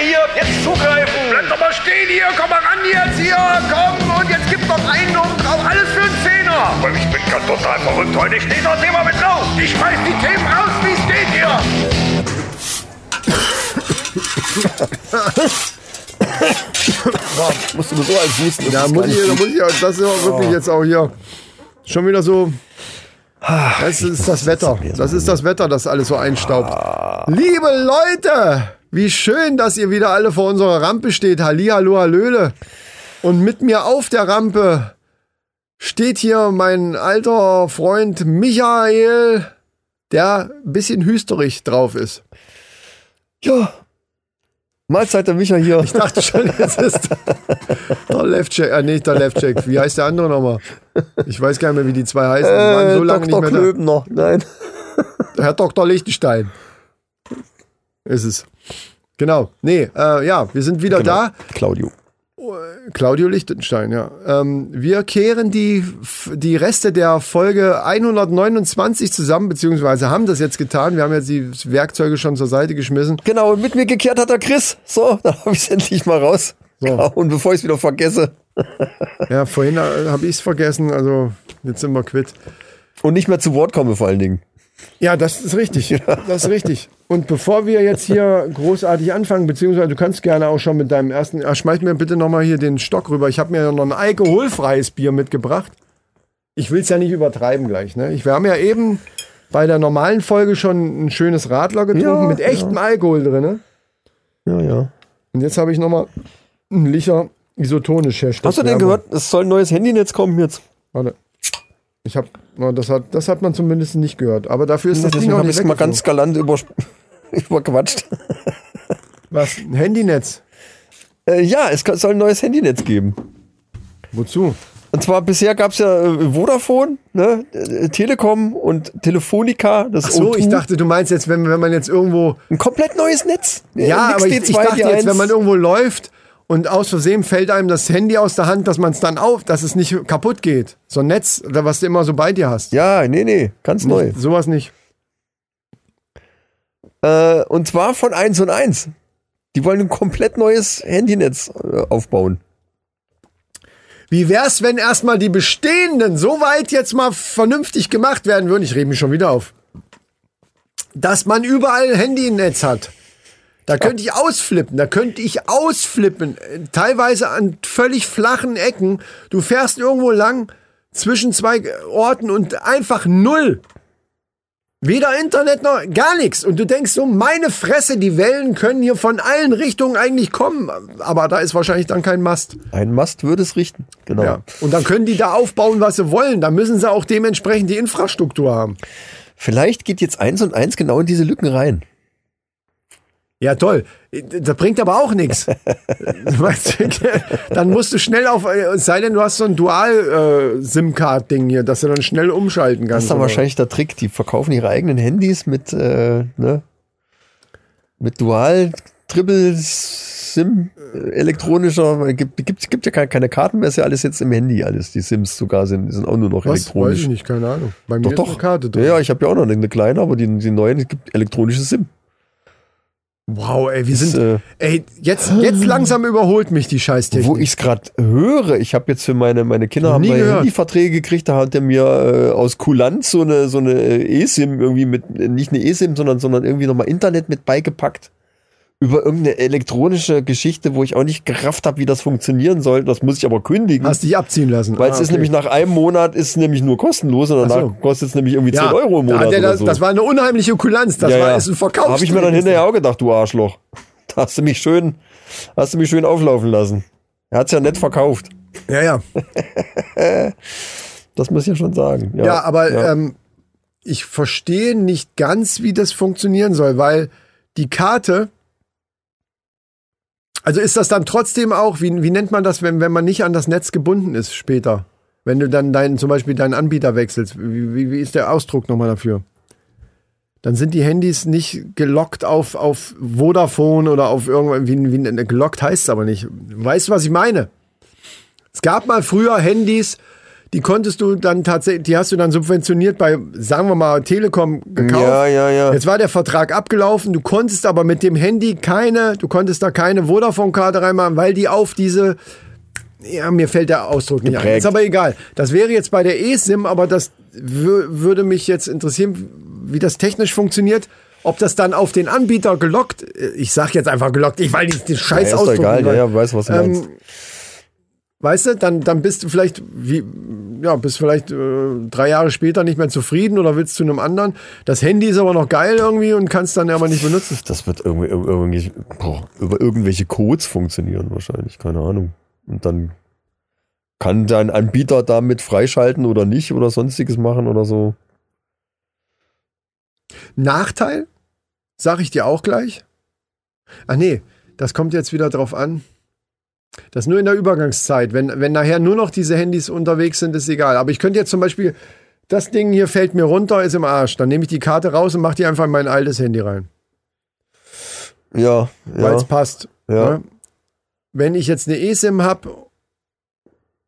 hier, jetzt zugreifen. Bleib doch mal stehen hier, komm mal ran jetzt hier, komm und jetzt gib doch einen und drauf, alles für einen Zehner. Aber ich bin ganz total verrückt heute. Ich stehe das Thema mit drauf. Ich schmeiß die Themen raus, wie es geht hier. Boah, musst du nur so als Husten. das Ja, ist muss ich, da muss ich, das ist auch wirklich jetzt auch hier schon wieder so. Das ist das Wetter. Das ist das Wetter, das alles so einstaubt. Liebe Leute, wie schön, dass ihr wieder alle vor unserer Rampe steht. Hallihallo, Hallöle. Und mit mir auf der Rampe steht hier mein alter Freund Michael, der ein bisschen hüsterig drauf ist. Ja. Mahlzeit, der Micha hier. Ich dachte schon, es ist der Leftcheck. Äh, nicht der Leftcheck. Wie heißt der andere nochmal? Ich weiß gar nicht mehr, wie die zwei heißen. Die waren so lange Äh, Dr. nicht mehr Klöbner. Nein. da. Herr Dr. Lichtenstein. Ist es. Genau. Nee, äh, ja, wir sind wieder da. Claudio. Claudio Lichtenstein, ja. Ähm, wir kehren die, die Reste der Folge 129 zusammen, beziehungsweise haben das jetzt getan. Wir haben jetzt die Werkzeuge schon zur Seite geschmissen. Genau, und mit mir gekehrt hat der Chris. So, dann habe ich es endlich mal raus. So. Und bevor ich es wieder vergesse. Ja, vorhin äh, habe ich es vergessen, also jetzt sind wir quitt. Und nicht mehr zu Wort komme vor allen Dingen. Ja, das ist richtig. Das ist richtig. Und bevor wir jetzt hier großartig anfangen, beziehungsweise du kannst gerne auch schon mit deinem ersten. Ah, schmeiß mir bitte nochmal hier den Stock rüber. Ich habe mir noch ein alkoholfreies Bier mitgebracht. Ich will es ja nicht übertreiben gleich. Ne? Ich, wir haben ja eben bei der normalen Folge schon ein schönes Radler getrunken Ja, mit echtem Alkohol drin. Ne? Ja, ja. Und jetzt habe ich nochmal ein Licher isotonisch herstellen. Hast du denn gehört, es soll ein neues Handynetz kommen jetzt? Warte. Ich habe, das hat, das hat man zumindest nicht gehört. Aber dafür ist das Ding Deswegen auch nicht mal ganz galant über, überquatscht. Was? Ein Handynetz? Äh, ja, es soll ein neues Handynetz geben. Wozu? Und zwar bisher gab es ja äh, Vodafone, ne, äh, Telekom und Telefonica. Das Ach so, O2. ich dachte, du meinst jetzt, wenn, wenn man jetzt irgendwo. ein komplett neues Netz. Ja, Nix aber ich, ich D2, dachte jetzt, D1. wenn man irgendwo läuft und aus Versehen fällt einem das Handy aus der Hand, dass man es dann auf, dass es nicht kaputt geht. So ein Netz, was du immer so bei dir hast. Ja, nee, nee, ganz neu. Nicht, sowas nicht. Äh, und zwar von 1 und 1. Die wollen ein komplett neues Handynetz äh, aufbauen. Wie wär's, wenn erstmal die bestehenden so weit jetzt mal vernünftig gemacht werden würden? Ich rede mich schon wieder auf. Dass man überall ein Handynetz hat. Da könnte ich ausflippen, da könnte ich ausflippen. Äh, Teilweise an völlig flachen Ecken. Du fährst irgendwo lang zwischen zwei Orten und einfach null. Weder Internet noch gar nichts. Und du denkst so, meine Fresse, die Wellen können hier von allen Richtungen eigentlich kommen. Aber da ist wahrscheinlich dann kein Mast. Ein Mast würde es richten. Genau. Ja. Und dann können die da aufbauen, was sie wollen. Da müssen sie auch dementsprechend die Infrastruktur haben. Vielleicht geht jetzt 1 und 1 genau in diese Lücken rein. Ja, toll. Das bringt aber auch nichts. Dann musst du schnell auf, es sei denn, du hast so ein Dual-SIM-Card-Ding hier, dass du dann schnell umschalten Das kannst. ist dann wahrscheinlich der Trick. Die verkaufen ihre eigenen Handys mit, äh, ne, mit Dual, Triple SIM, äh, elektronischer. Gibt, gibt, gibt ja keine, keine Karten mehr, ist ja alles jetzt im Handy, alles. Die Sims sogar sind, sind auch nur noch Was? Weiß elektronisch. ich nicht, keine Ahnung. Bei mir Doch, ist doch. Karte drin. Ja, ja, ich habe ja auch noch eine kleine, aber die, die neuen, es gibt elektronische SIM. Wow, ey, wir Das, sind, äh, ey, jetzt, jetzt langsam überholt mich die Scheißtechnik. Wo ich es gerade höre, ich habe jetzt für meine, meine Kinder haben gehört. Handyverträge gekriegt, da hat er mir äh, aus Kulanz so eine, so eine äh, eSIM irgendwie mit, äh, nicht eine eSIM, sondern, sondern irgendwie nochmal Internet mit beigepackt. Über irgendeine elektronische Geschichte, wo ich auch nicht gerafft habe, wie das funktionieren soll. Das muss ich aber kündigen. Hast dich abziehen lassen. weil Ah, es ist okay. nämlich nach einem Monat ist nämlich nur kostenlos und Ach danach so. kostet es nämlich irgendwie 10 Euro im Monat. hat oder das, so. das war eine unheimliche Kulanz. Das war, ist ein Verkauf. Habe ich mir dann hinterher auch gedacht, du Arschloch. Da hast du mich schön, hast du mich schön auflaufen lassen. Er hat's ja nett verkauft. Ja, ja. Das muss ich ja schon sagen. Ja, Ja, aber ja. Ähm, ich verstehe nicht ganz, wie das funktionieren soll, weil die Karte. Also ist das dann trotzdem auch, wie, wie nennt man das, wenn, wenn man nicht an das Netz gebunden ist später? Wenn du dann deinen, zum Beispiel deinen Anbieter wechselst, wie, wie, wie ist der Ausdruck nochmal dafür? Dann sind die Handys nicht gelockt auf, auf Vodafone oder auf irgendwann, wie, wie gelockt heißt es aber nicht. Weißt du, was ich meine? Es gab mal früher Handys, die konntest du dann tatsächlich, die hast du dann subventioniert bei, sagen wir mal, Telekom gekauft. Ja, ja, ja. Jetzt war der Vertrag abgelaufen, du konntest aber mit dem Handy keine, du konntest da keine Vodafone-Karte reinmachen, weil die auf diese, ja, mir fällt der Ausdruck nicht ein. Geprägt. Ist aber egal. Das wäre jetzt bei der eSIM, aber das wür- würde mich jetzt interessieren, wie das technisch funktioniert. Ob das dann auf den Anbieter gelockt, ich sag jetzt einfach gelockt, ich weil die den Scheiß ja, ist doch Ausdruck egal, nicht ja, weiß. ja, weiß, was du meinst. Weißt du, dann, dann bist du vielleicht, wie, ja, bist vielleicht äh, drei Jahre später nicht mehr zufrieden oder willst zu einem anderen. Das Handy ist aber noch geil irgendwie und kannst dann aber nicht benutzen. Das wird irgendwie, irgendwie boah, über irgendwelche Codes funktionieren wahrscheinlich, keine Ahnung. Und dann kann dein Anbieter damit freischalten oder nicht oder sonstiges machen oder so. Nachteil, sag ich dir auch gleich. Ach nee, das kommt jetzt wieder drauf an. Das nur in der Übergangszeit. Wenn, wenn nachher nur noch diese Handys unterwegs sind, ist egal. Aber ich könnte jetzt zum Beispiel, das Ding hier fällt mir runter, ist im Arsch. Dann nehme ich die Karte raus und mache die einfach in mein altes Handy rein. Ja, weil ja, es passt. Ja. Ne? Wenn ich jetzt eine eSIM habe,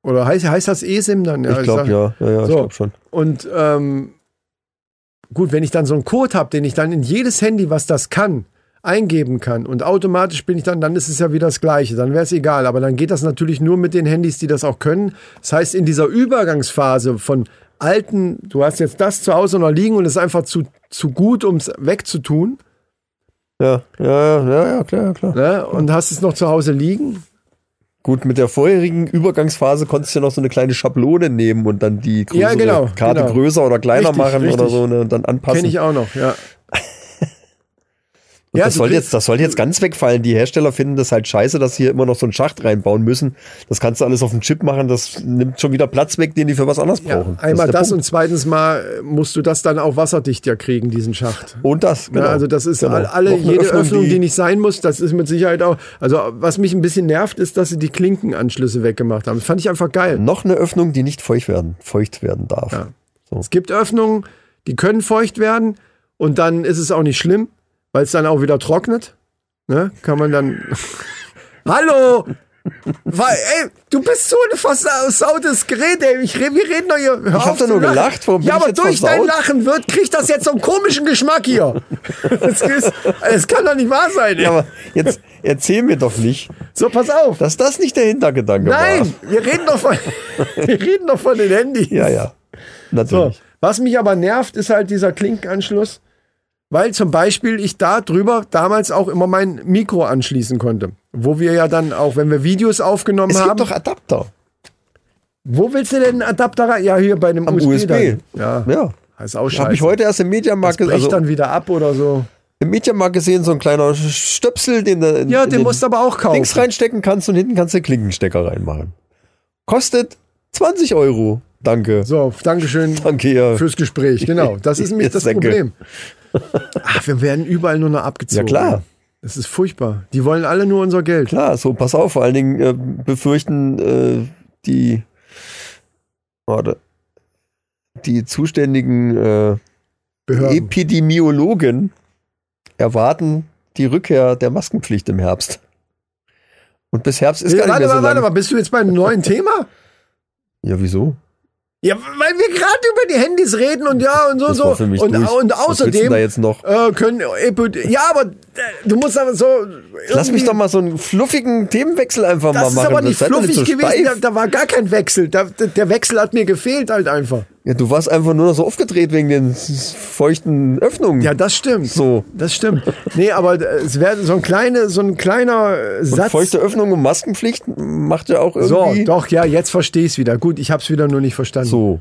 oder heißt, heißt das eSIM dann? ich glaube ja, ja, ja, ich So. glaube schon. Und ähm, gut, wenn ich dann so einen Code habe, den ich dann in jedes Handy, was das kann, eingeben kann und automatisch bin ich dann, dann ist es ja wieder das Gleiche, dann wäre es egal. Aber dann geht das natürlich nur mit den Handys, die das auch können. Das heißt, in dieser Übergangsphase von alten, du hast jetzt das zu Hause noch liegen und es ist einfach zu, zu gut, um es wegzutun, Ja, ja, ja, ja, klar, klar. ne? und hast es noch zu Hause liegen, Gut, mit der vorherigen Übergangsphase konntest du ja noch so eine kleine Schablone nehmen und dann die größere Ja, genau, Karte genau. größer oder kleiner Richtig, machen oder richtig. so ne, und dann anpassen. kenne ich auch noch, ja. Und Ja, das, soll jetzt, das soll jetzt ganz wegfallen. Die Hersteller finden das halt scheiße, dass sie hier immer noch so einen Schacht reinbauen müssen. Das kannst du alles auf den Chip machen. Das nimmt schon wieder Platz weg, den die für was anderes Ja, brauchen. einmal der das, und zweitens mal äh, musst du das dann auch wasserdicht ja kriegen, diesen Schacht. und das, genau. Ja, also das ist Genau. all- alle, jede Öffnung, die, nicht sein muss, das ist mit Sicherheit auch. Also was mich ein bisschen nervt, ist, dass sie die Klinkenanschlüsse weggemacht haben. Das fand ich einfach geil. Noch eine Öffnung, die nicht feucht werden, feucht werden darf. Ja. Es gibt Öffnungen, die können feucht werden und dann ist es auch nicht schlimm, weil es dann auch wieder trocknet. Ne? Kann man dann. Hallo! Weil, ey, du bist so ein versautes Gerät, ey. Ich, wir reden doch hier. Hör Ich hab doch nur lachen. gelacht, warum Ja, aber jetzt durch versaut? dein Lachen wird, kriegt das jetzt so einen komischen Geschmack hier. Das, ist, das kann doch nicht wahr sein, ey. Ja, aber jetzt erzähl mir doch nicht, So, pass auf. dass das nicht der Hintergedanke Nein, war. wir reden doch von, wir reden doch von den Handys. Ja, ja. So, Natürlich. was mich aber nervt, ist halt dieser Klinkenanschluss, weil zum Beispiel ich da drüber damals auch immer mein Mikro anschließen konnte. Wo wir ja dann auch, wenn wir Videos aufgenommen Es haben, gibt doch Adapter wo willst du denn einen Adapter rein? Ja, hier bei dem am USB. USB. Ja, ja. ist auch Ich habe scheiße. mich heute erst im das Mediamarkt, bricht also dann wieder ab oder so. im Mediamarkt gesehen, so ein kleiner Stöpsel, den du in, Ja, in den musst du aber auch kaufen. links reinstecken kannst und hinten kannst du den Klinkenstecker reinmachen. Kostet 20 Euro. Danke. So, Dankeschön Danke, ja. fürs Gespräch. Genau, das ist nämlich das danke. Problem. Ach, wir werden überall nur noch abgezogen. Ja, klar. Das ist furchtbar. Die wollen alle nur unser Geld. Klar, so, pass auf, vor allen Dingen äh, befürchten äh, die, warte, die zuständigen äh. Epidemiologen erwarten die Rückkehr der Maskenpflicht im Herbst. Und bis Herbst ist gar nicht warte mehr so warte lang. mal, bist du jetzt bei einem neuen Thema? Ja, wieso? Ja, weil wir gerade über die Handys reden und ja und so Das so. und, und außerdem? Äh, können Epi- ja, aber äh, du musst aber so. Lass mich doch mal so einen fluffigen Themenwechsel einfach Das mal ist machen. aber nicht Seid doch fluffig so gewesen. Da, da war gar kein Wechsel. Da, der Wechsel hat mir gefehlt halt einfach. Ja, du warst einfach nur noch so aufgedreht wegen den feuchten Öffnungen. Ja, das stimmt. So. Das stimmt. Nee, aber es wäre so ein kleine, so ein kleiner äh, Und Satz. feuchte Öffnung und Maskenpflicht macht ja auch so, irgendwie. doch, ja, jetzt verstehe ich es wieder. Gut, ich habe es wieder nur nicht verstanden. So.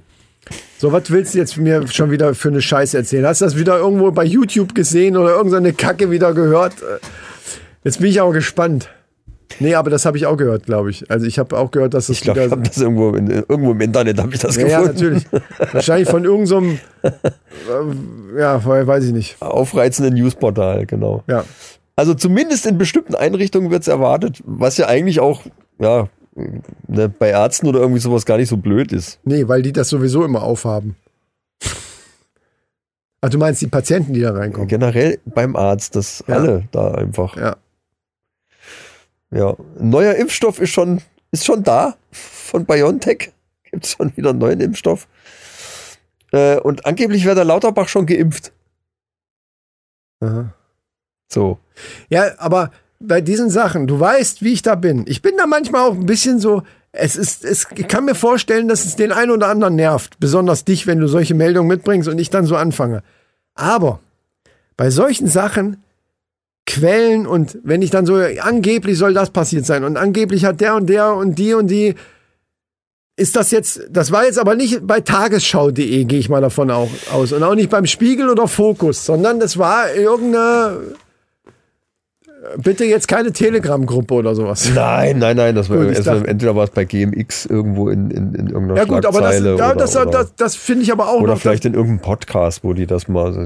So, was willst du jetzt mir schon wieder für eine Scheiße erzählen? Hast du das wieder irgendwo bei YouTube gesehen oder irgendeine Kacke wieder gehört? Äh, Jetzt bin ich auch gespannt. Nee, aber das habe ich auch gehört, glaube ich. Also ich habe auch gehört, dass es Ich glaube, ich wieder... habe das irgendwo, in, irgendwo im Internet habe ich das ja, ja, gefunden. natürlich. Wahrscheinlich von irgendeinem, äh, ja, weiß ich nicht. Aufreizenden Newsportal, genau. Ja. Also zumindest in bestimmten Einrichtungen wird es erwartet, was ja eigentlich auch, ja, ne, bei Ärzten oder irgendwie sowas gar nicht so blöd ist. Nee, weil die das sowieso immer aufhaben. Ach, du meinst die Patienten, die da reinkommen? Generell beim Arzt, dass Ja. alle da einfach. Ja. Ja. Ein neuer Impfstoff ist schon, ist schon da von BioNTech. gibt es schon wieder einen neuen Impfstoff. Äh, und angeblich wäre der Lauterbach schon geimpft. Aha. So. Ja, aber bei diesen Sachen, du weißt, wie ich da bin. Ich bin da manchmal auch ein bisschen so, es ist, es, ich kann mir vorstellen, dass es den einen oder anderen nervt. Besonders dich, wenn du solche Meldungen mitbringst und ich dann so anfange. Aber bei solchen Sachen, Quellen und wenn ich dann so, angeblich soll das passiert sein und angeblich hat der und der und die und die, ist das jetzt, das war jetzt aber nicht bei tagesschau.de, gehe ich mal davon auch aus. Und auch nicht beim Spiegel oder Fokus, sondern das war irgendeine, bitte jetzt keine Telegram-Gruppe oder sowas. Nein, nein, nein, das war Gut, dachte- entweder war es bei GMX irgendwo in, in, in irgendeiner Ja gut, aber das, Schlagzeile oder, das, das, das finde ich aber auch oder noch. vielleicht in irgendeinem Podcast, wo die das mal, also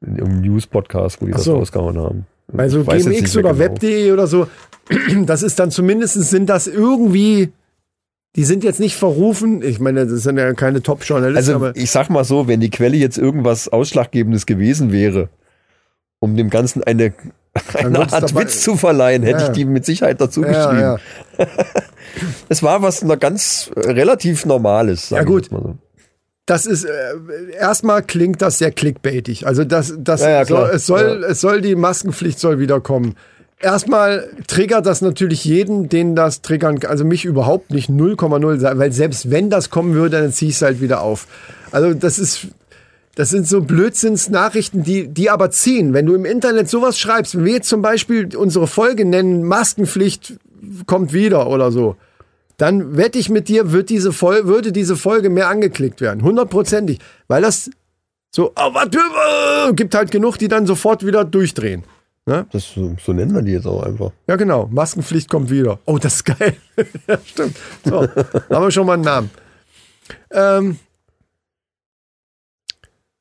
in irgendeinem News-Podcast, wo die Ach das so. rausgehauen haben. So jetzt GMX oder genau. Web.de oder so, das ist dann zumindest sind das irgendwie, die sind jetzt nicht verrufen. Ich meine, das sind ja keine Top-Journalisten, Also aber ich sag mal so, wenn die Quelle jetzt irgendwas Ausschlaggebendes gewesen wäre, um dem Ganzen eine, eine Art dabei- Witz zu verleihen, hätte Ja. ich die mit Sicherheit dazu geschrieben. ja. Es war was noch ganz äh, relativ Normales. sagen Ja, gut. so. Das ist äh, erstmal klingt das sehr clickbaitig. Also das, das soll, es soll, es soll die Maskenpflicht soll wiederkommen. Erstmal triggert das natürlich jeden, den das triggern, kann. also mich überhaupt nicht 0,0, weil selbst wenn das kommen würde, dann ziehe ich es halt wieder auf. Also das ist, das sind so Blödsinnsnachrichten, die, die aber ziehen. Wenn du im Internet sowas schreibst, wenn wir jetzt zum Beispiel unsere Folge nennen, Maskenpflicht kommt wieder oder so, dann wette ich mit dir, wird diese Fol würde diese Folge mehr angeklickt werden. Hundertprozentig. Weil das so, was, äh, gibt halt genug, die dann sofort wieder durchdrehen. Ne? Das, so, so nennen wir die jetzt auch einfach. Ja, genau. Maskenpflicht kommt wieder. Oh, das ist geil. ja, stimmt. So, haben wir schon mal einen Namen. Ähm,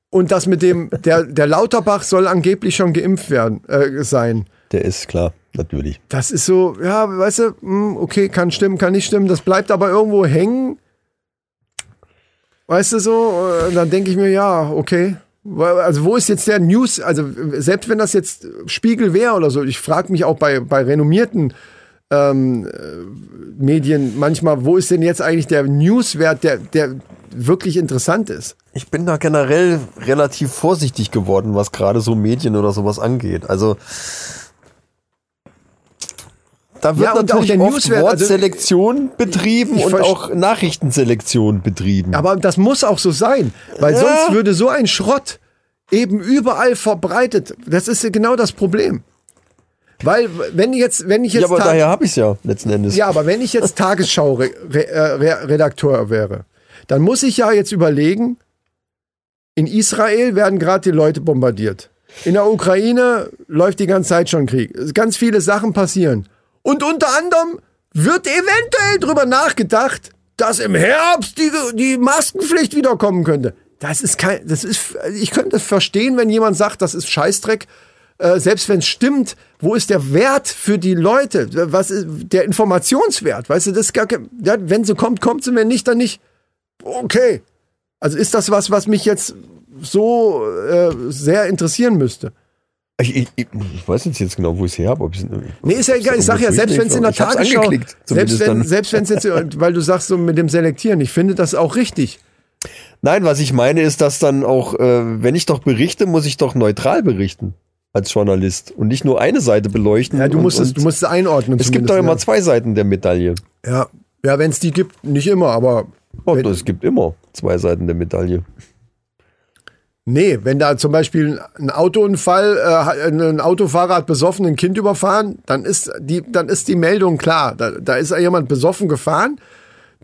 und das mit dem, der, der Lauterbach soll angeblich schon geimpft werden, äh, sein. Der ist klar, natürlich. Das ist so, ja, weißt du, hm, okay, kann stimmen, kann nicht stimmen. Das bleibt aber irgendwo hängen. Weißt du so? Und dann denke ich mir, ja, okay. Also wo ist jetzt der News? Also selbst wenn das jetzt Spiegel wäre oder so, ich frage mich auch bei, bei renommierten ähm, äh, Medien manchmal, wo ist denn jetzt eigentlich der Newswert, der, der wirklich interessant ist? Ich bin da generell relativ vorsichtig geworden, was gerade so Medien oder sowas angeht. Also da wird Ja, auch natürlich oft Newswert, also- Wortselektion betrieben ich und auch Nachrichtenselektion betrieben. Aber das muss auch so sein, weil Ja. sonst würde so ein Schrott eben überall verbreitet. Das ist genau das Problem. Weil wenn jetzt, wenn ich jetzt ja, aber Tag- daher habe ich es ja letzten Endes. ja, aber wenn ich jetzt Tagesschau-Redakteur wäre, dann muss ich ja jetzt überlegen, in Israel werden gerade die Leute bombardiert. In der Ukraine läuft die ganze Zeit schon Krieg. Ganz viele Sachen passieren. Und unter anderem wird eventuell drüber nachgedacht, dass im Herbst die, die Maskenpflicht wiederkommen könnte. Das ist kein, das ist, ich könnte es verstehen, wenn jemand sagt, das ist Scheißdreck. Äh, selbst wenn es stimmt, wo ist der Wert für die Leute? Was ist der Informationswert? Weißt du, das ist gar kein, ja, wenn sie kommt, kommt sie, wenn nicht, dann nicht. Okay. Also ist das was, was mich jetzt so äh, sehr interessieren müsste? Ich, ich, ich, weiß jetzt, jetzt genau, wo ich es her habe. Nee, ist ja egal. Ich sag ja, selbst wenn es in der Tagesschau, selbst wenn, selbst wenn es jetzt, weil du sagst so mit dem Selektieren, ich finde das auch richtig. Nein, was ich meine ist, dass dann auch, äh, wenn ich doch berichte, muss ich doch neutral berichten als Journalist und nicht nur eine Seite beleuchten. Ja, du und, musst es, und du musst es einordnen. Es gibt doch immer ja. zwei Seiten der Medaille. Ja, ja wenn es die gibt, nicht immer, aber Oh, Wenn- es gibt immer zwei Seiten der Medaille. nee, wenn da zum Beispiel ein Autounfall, äh, ein Autofahrer hat besoffen ein Kind überfahren, dann ist die, dann ist die Meldung klar. Da, da ist jemand besoffen gefahren,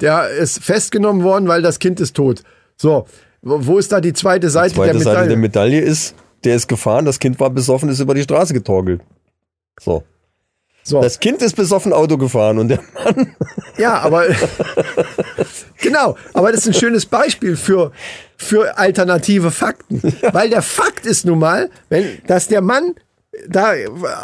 der ist festgenommen worden, weil das Kind ist tot. So, wo ist da die zweite Seite Zweite der Seite Medaille? der Medaille ist, der ist gefahren, das Kind war besoffen, ist über die Straße getorkelt. So. so. Das Kind ist besoffen Auto gefahren und der Mann. Ja, aber genau, aber das ist ein schönes Beispiel für, für alternative Fakten. Weil der Fakt ist nun mal, wenn, dass der Mann da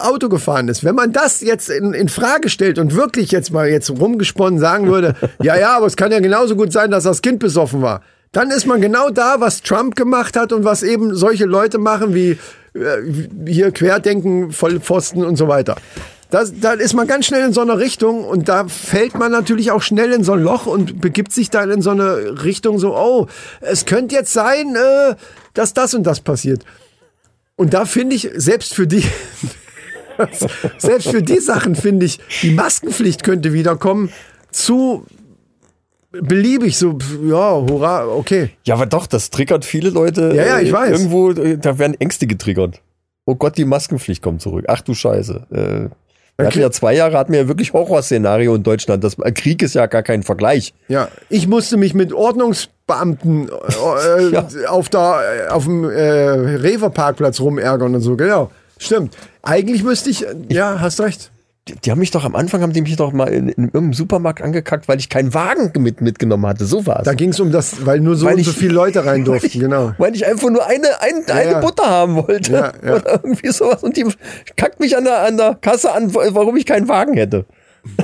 Auto gefahren ist. Wenn man das jetzt in, in Frage stellt und wirklich jetzt mal jetzt rumgesponnen sagen würde, ja, ja, aber es kann ja genauso gut sein, dass das Kind besoffen war. Dann ist man genau da, was Trump gemacht hat und was eben solche Leute machen wie äh, hier Querdenken, Vollpfosten und so weiter. Das, da ist man ganz schnell in so einer Richtung und da fällt man natürlich auch schnell in so ein Loch und begibt sich dann in so eine Richtung so, oh, es könnte jetzt sein, äh, dass das und das passiert. Und da finde ich, selbst für die, selbst für die Sachen finde ich, die Maskenpflicht könnte wiederkommen, zu beliebig, so, ja, hurra, okay. Ja, aber doch, das triggert viele Leute. Ja, ja, ich äh, weiß. Irgendwo, äh, da werden Ängste getriggert. Oh Gott, die Maskenpflicht kommt zurück. Ach du Scheiße. Äh, wir hatten ja zwei Jahre, hatten wir ja wirklich Horrorszenario in Deutschland. Das, äh, Krieg ist ja gar kein Vergleich. Ja, ich musste mich mit Ordnungsbeamten äh, Ja. auf, der, äh, auf dem äh, Rewe-Parkplatz rumärgern und so, genau. Stimmt. Eigentlich müsste ich, ja, hast recht. Die, die haben mich doch am Anfang, haben die mich doch mal in, in irgendeinem Supermarkt angekackt, weil ich keinen Wagen mit, mitgenommen hatte. So war's. Da ging es um das, weil nur so Weil und so ich- viele Leute rein durften, weil ich, genau. Weil ich einfach nur eine, ein, eine ja. Butter haben wollte. Ja, ja. Oder irgendwie sowas. Und die kackt mich an der, an der Kasse an, warum ich keinen Wagen hätte.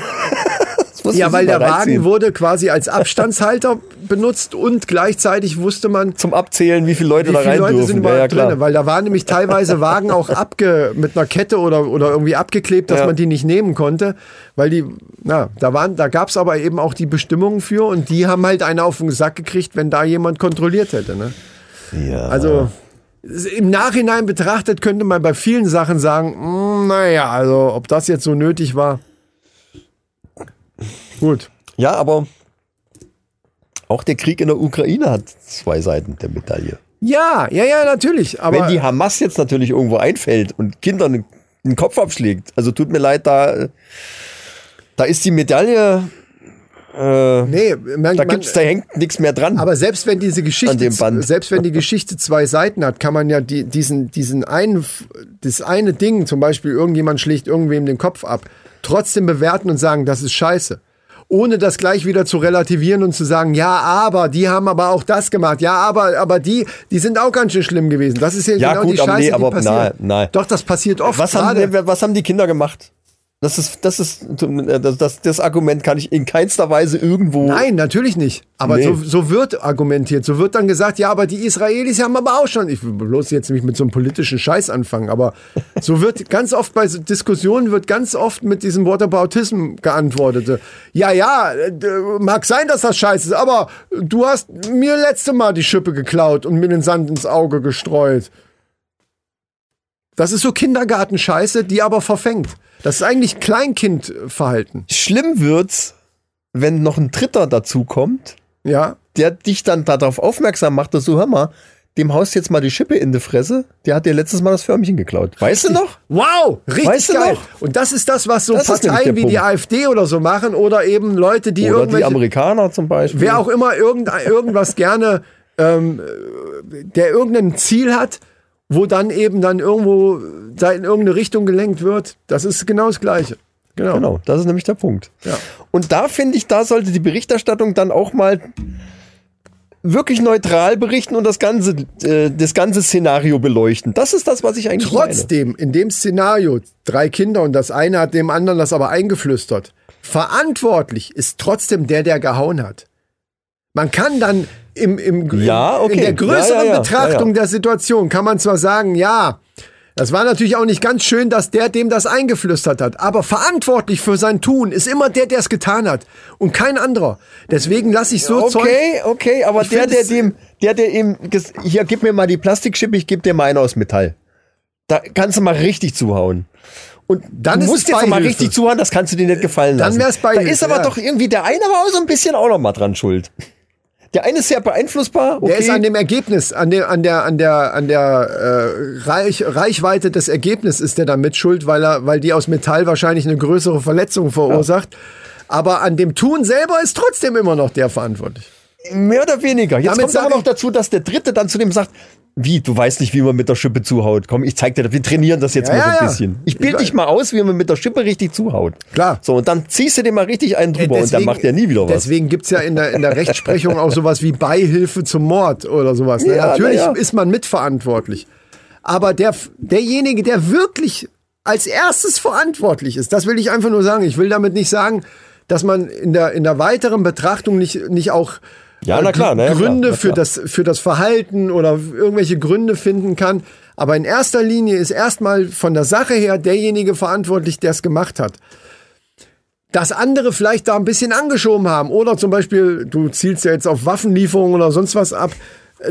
Das musste Ja, weil der reinziehen. Wagen wurde quasi als Abstandshalter benutzt und gleichzeitig wusste man, Zum Abzählen, wie viele Leute wie da viele rein Leute dürfen. sind ja, überhaupt ja, klar. drin, weil da waren nämlich teilweise Wagen auch abge mit einer Kette oder oder irgendwie abgeklebt, dass Ja. man die nicht nehmen konnte, weil die na, da waren da gab's aber eben auch die Bestimmungen für und die haben halt einen auf den Sack gekriegt, wenn da jemand kontrolliert hätte, ne? Ja. Also im Nachhinein betrachtet könnte man bei vielen Sachen sagen, mm, naja, also ob das jetzt so nötig war. Gut. ja, aber auch der Krieg in der Ukraine hat zwei Seiten der Medaille. Ja, ja, ja, natürlich. Aber Wenn die Hamas jetzt natürlich irgendwo einfällt und Kindern den Kopf abschlägt, also tut mir leid, da, da ist die Medaille, äh, nee, man, da gibt's, da hängt nichts mehr dran. aber selbst wenn diese Geschichte, selbst wenn die Geschichte zwei Seiten hat, kann man ja die, diesen, diesen einen, das eine Ding, zum Beispiel irgendjemand schlägt irgendwem den Kopf ab, trotzdem bewerten und sagen, das ist scheiße. Ohne das gleich wieder zu relativieren und zu sagen, ja, aber die haben aber auch das gemacht. Ja, aber, aber die, die sind auch ganz schön schlimm gewesen. Das ist ja, Ja, genau gut, die Scheiße, nee, die aber passiert. nein, nein. Doch, das passiert oft. was, haben, was haben die Kinder gemacht? Das ist, das ist, das, das, das Argument kann ich in keinster Weise irgendwo. Nein, natürlich nicht. Aber Nee. so, so wird argumentiert. So wird dann gesagt, ja, aber die Israelis haben aber auch schon. Ich will bloß jetzt nicht mit so einem politischen Scheiß anfangen, aber so wird ganz oft bei Diskussionen wird ganz oft mit diesem Whataboutism geantwortet. Ja, ja, mag sein, dass das scheiße ist, aber du hast mir letzte Mal die Schippe geklaut und mir den Sand ins Auge gestreut. Das ist so Kindergartenscheiße, die aber verfängt. Das ist eigentlich Kleinkindverhalten. Schlimm wird's, wenn noch ein Dritter dazukommt, Ja. der dich dann darauf aufmerksam macht, dass du, hör mal, dem haust jetzt mal die Schippe in die Fresse, der hat dir letztes Mal das Förmchen geklaut. Weißt du noch? Wow, richtig Weißt du geil. noch? Und das ist das, was so Das Parteien wie die. AfD oder so machen oder eben Leute, die Oder die irgendwelche, Amerikaner zum Beispiel. wer auch immer irgend, irgendwas gerne, ähm, äh, der irgendein Ziel hat, wo dann eben dann irgendwo da in irgendeine Richtung gelenkt wird. Das ist genau das Gleiche. Genau. Genau, das ist nämlich der Punkt. Ja. Und da finde ich, da sollte die Berichterstattung dann auch mal wirklich neutral berichten und das ganze, äh, das ganze Szenario beleuchten. Das ist das, was ich eigentlich meine. Trotzdem, in dem Szenario, drei Kinder und das eine hat dem anderen das aber eingeflüstert. Verantwortlich ist trotzdem der, der gehauen hat. Man kann dann im, im, Ja, okay. in der größeren Ja, ja. Betrachtung der Situation kann man zwar sagen, ja, das war natürlich auch nicht ganz schön, dass der dem das eingeflüstert hat. Aber verantwortlich für sein Tun ist immer der, der es getan hat und kein anderer. Deswegen lasse ich so Zeug. Okay, okay, aber Ich der, der dem, der, der ihm, hier, gib mir mal die Plastikschippe, ich geb dir mal eine aus Metall. Da kannst du mal richtig zuhauen. Und Dann du musst jetzt mal richtig zuhauen, das kannst du dir nicht gefallen Dann lassen. wär's Da Beihilfe, ist aber ja. doch irgendwie, der eine war auch so ein bisschen auch noch mal dran schuld. Der eine ist sehr beeinflussbar. Okay. Der ist an dem Ergebnis, an der, an der, an der, an der äh, Reich, Reichweite des Ergebnisses ist der da mit schuld, weil er, weil die aus Metall wahrscheinlich eine größere Verletzung verursacht. Aber an dem Tun selber ist trotzdem immer noch der verantwortlich. Mehr oder weniger. Jetzt Damit kommt aber noch dazu, dass der Dritte dann zu dem sagt, wie, du weißt nicht, wie man mit der Schippe zuhaut. Komm, ich zeig dir das. Wir trainieren das jetzt Ja, mal so ein ja. bisschen. Ich Ich bild weiß. dich mal aus, wie man mit der Schippe richtig zuhaut. Klar. So, und dann ziehst du dir mal richtig einen drüber und dann macht der nie wieder was. Deswegen gibt's ja in der, in der Rechtsprechung auch sowas wie Beihilfe zum Mord oder sowas. Ne? Ja, Natürlich na ist man mitverantwortlich. Aber der, derjenige, der wirklich als erstes verantwortlich ist, das will ich einfach nur sagen. Ich will damit nicht sagen, dass man in der, in der weiteren Betrachtung nicht, nicht auch Ja, na klar, na ja, Gründe klar, na für klar. das für das Verhalten oder irgendwelche Gründe finden kann. Aber in erster Linie ist erstmal von der Sache her derjenige verantwortlich, der es gemacht hat. Dass andere vielleicht da ein bisschen angeschoben haben oder zum Beispiel, du zielst ja jetzt auf Waffenlieferungen oder sonst was ab,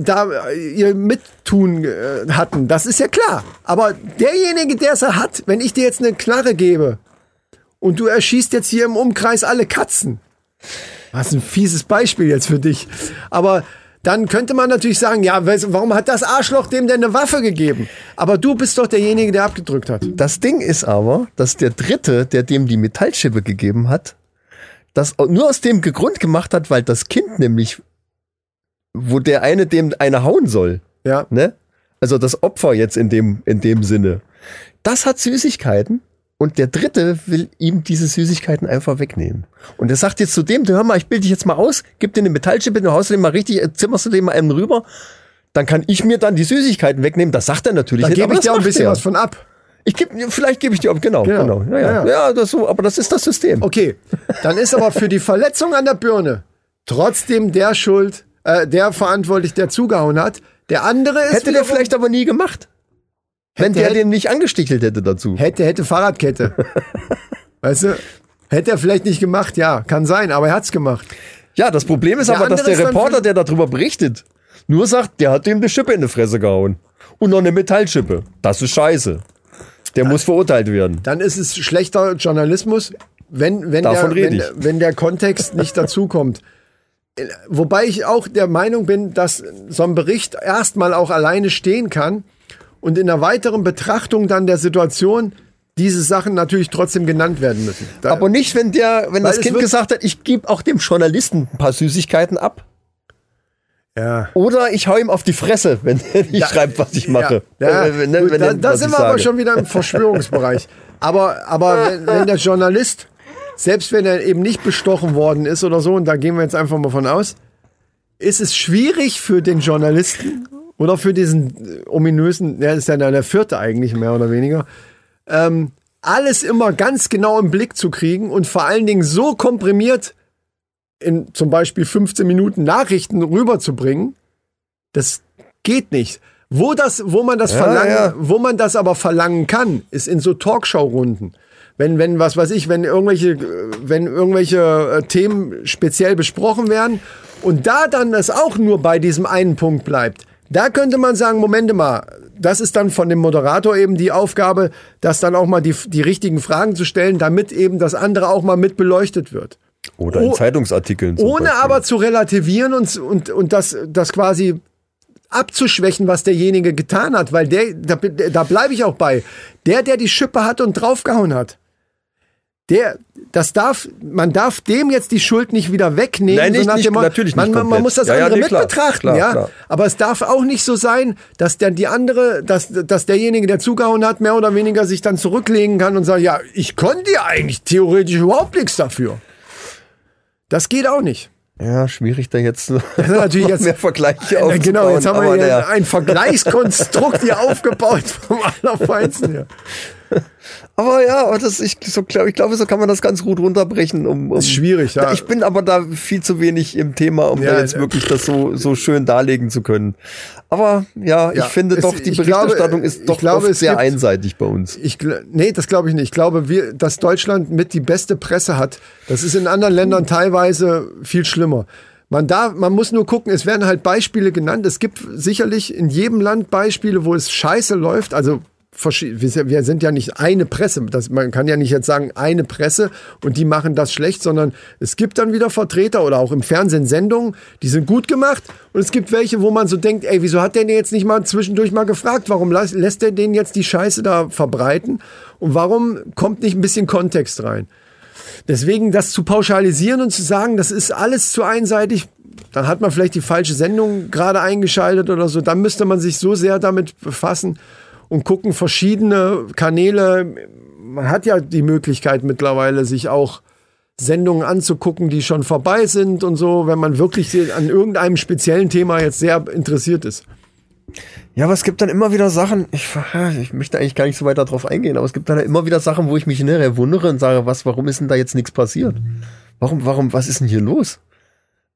da äh, ihr Mittun äh, hatten, das ist ja klar. Aber derjenige, der es hat, wenn ich dir jetzt eine Knarre gebe und du erschießt jetzt hier im Umkreis alle Katzen, was ein fieses Beispiel jetzt für dich. Aber dann könnte man natürlich sagen, ja, warum hat das Arschloch dem denn eine Waffe gegeben? Aber du bist doch derjenige, der abgedrückt hat. Das Ding ist aber, dass der Dritte, der dem die Metallschippe gegeben hat, das nur aus dem Grund gemacht hat, weil das Kind nämlich, wo der eine dem eine hauen soll, Ja. ne? Also das Opfer jetzt in dem, in dem Sinne. Das hat Süßigkeiten und der Dritte will ihm diese Süßigkeiten einfach wegnehmen. Und er sagt jetzt zu dem, du hör mal, ich bilde dich jetzt mal aus, gib dir eine Metallschippe, du haust den mal richtig, äh, zimmerst du den mal einen rüber, dann kann ich mir dann die Süßigkeiten wegnehmen. Das sagt er natürlich Da nicht, gebe ich dir auch ein bisschen er. was von ab. Ich geb, vielleicht gebe ich dir, genau, Genau. genau, ja, ja, Ja, ja, das so, aber das ist das System. Okay, dann ist aber für die Verletzung an der Birne trotzdem der Schuld, äh, der verantwortlich, der zugehauen hat. Der andere ist Hätte der vielleicht aber nie gemacht. Wenn Hätte- der hätte- den nicht angestichelt hätte dazu. hätte, hätte Fahrradkette. weißt du? Hätte er vielleicht nicht gemacht, ja, kann sein, aber er hat's gemacht. Ja, das Problem ist Der aber, dass der dann Reporter, der darüber berichtet, nur sagt, der hat dem eine Schippe in die Fresse gehauen. Und noch eine Metallschippe. Das ist scheiße. Der muss verurteilt werden. Dann ist es schlechter Journalismus, wenn, wenn, Davon der, wenn, wenn der Kontext nicht dazukommt. Wobei ich auch der Meinung bin, dass so ein Bericht erstmal auch alleine stehen kann und in der weiteren Betrachtung dann der Situation diese Sachen natürlich trotzdem genannt werden müssen. Da, Aber nicht, wenn der, wenn das Kind gesagt hat, ich gebe auch dem Journalisten ein paar Süßigkeiten ab. ja. Oder ich hau ihm auf die Fresse, wenn er nicht schreibt, was ich mache. Ja, ja. Äh, wenn- ne, Gut, wenn da, er- da sind wir aber sage. schon wieder im Verschwörungsbereich. Aber, aber wenn, wenn der Journalist, selbst wenn er eben nicht bestochen worden ist oder so, und da gehen wir jetzt einfach mal von aus, ist es schwierig für den Journalisten oder für diesen äh, ominösen, der ist ja der vierte eigentlich mehr oder weniger, ähm, alles immer ganz genau im Blick zu kriegen und vor allen Dingen so komprimiert in zum Beispiel 15 Minuten Nachrichten rüberzubringen, das geht nicht. Wo das, wo man das Ja, verlangen, ja. wo man das aber verlangen kann, ist in so Talkshow-Runden. Wenn, wenn, was weiß ich, wenn irgendwelche, äh, wenn irgendwelche äh, Themen speziell besprochen werden und da dann das auch nur bei diesem einen Punkt bleibt, da könnte man sagen, Momente mal, das ist dann von dem Moderator eben die Aufgabe, das dann auch mal die, die richtigen Fragen zu stellen, damit eben das andere auch mal mit beleuchtet wird. Oder in Oh- Zeitungsartikeln. Ohne Beispiel. aber zu relativieren und, und, und das, das quasi abzuschwächen, was derjenige getan hat, weil der, da, da bleibe ich auch bei. Der, der die Schippe hat und draufgehauen hat, der, das darf, man darf dem jetzt die Schuld nicht wieder wegnehmen. Nein, nicht- nicht- dem natürlich man, nicht man, man muss das Ja, ja, andere nee, klar, mit betrachten, klar, ja. klar. Aber es darf auch nicht so sein, dass der die andere, dass, dass derjenige, der zugehauen hat, mehr oder weniger sich dann zurücklegen kann und sagt, ja, ich konnte ja eigentlich theoretisch überhaupt nichts dafür. Das geht auch nicht. Ja, schwierig da jetzt ist natürlich jetzt- mehr Vergleiche Ja, aufzubauen. genau, jetzt haben wir hier naja. ein Vergleichskonstrukt hier aufgebaut vom Allerfeinsten. hier. Aber ja, das, ich, so, glaub, ich glaube, so kann man das ganz gut runterbrechen. Um, um, Ist schwierig, ja. Ich bin aber da viel zu wenig im Thema, um Ja, da jetzt wirklich das so, so schön darlegen zu können. Aber ja, Ja, ich finde es- doch, die ich glaube, Berichterstattung ist doch glaube, oft sehr gibt- einseitig bei uns. Ich, nee, das glaube ich nicht. Ich glaube, wir, dass Deutschland mit die beste Presse hat. Das ist in anderen Ländern teilweise viel schlimmer. Man, darf, man muss nur gucken, es werden halt Beispiele genannt. Es gibt sicherlich in jedem Land Beispiele, wo es scheiße läuft. Also wir sind- ja nicht eine Presse. Das, man kann ja nicht jetzt sagen, eine Presse und die machen das schlecht, sondern es gibt dann wieder Vertreter oder auch im Fernsehen Sendungen, die sind gut gemacht. Und es gibt welche, wo man so denkt, ey, wieso hat der denn jetzt nicht mal zwischendurch mal gefragt? Warum lässt der den jetzt die Scheiße da verbreiten? Und warum kommt nicht ein bisschen Kontext rein? Deswegen das zu pauschalisieren und zu sagen, das ist alles zu einseitig, dann hat man vielleicht die falsche Sendung gerade eingeschaltet oder so. Dann müsste man sich so sehr damit befassen und gucken, verschiedene Kanäle. Man hat ja die Möglichkeit mittlerweile, sich auch Sendungen anzugucken, die schon vorbei sind und so, wenn man wirklich an irgendeinem speziellen Thema jetzt sehr interessiert ist. Ja, aber es gibt dann immer wieder Sachen, ich, ich möchte eigentlich gar nicht so weiter drauf eingehen, aber es gibt dann immer wieder Sachen, wo ich mich hinterher wundere und sage, was, warum ist denn da jetzt nichts passiert? Warum, warum, was ist denn hier los?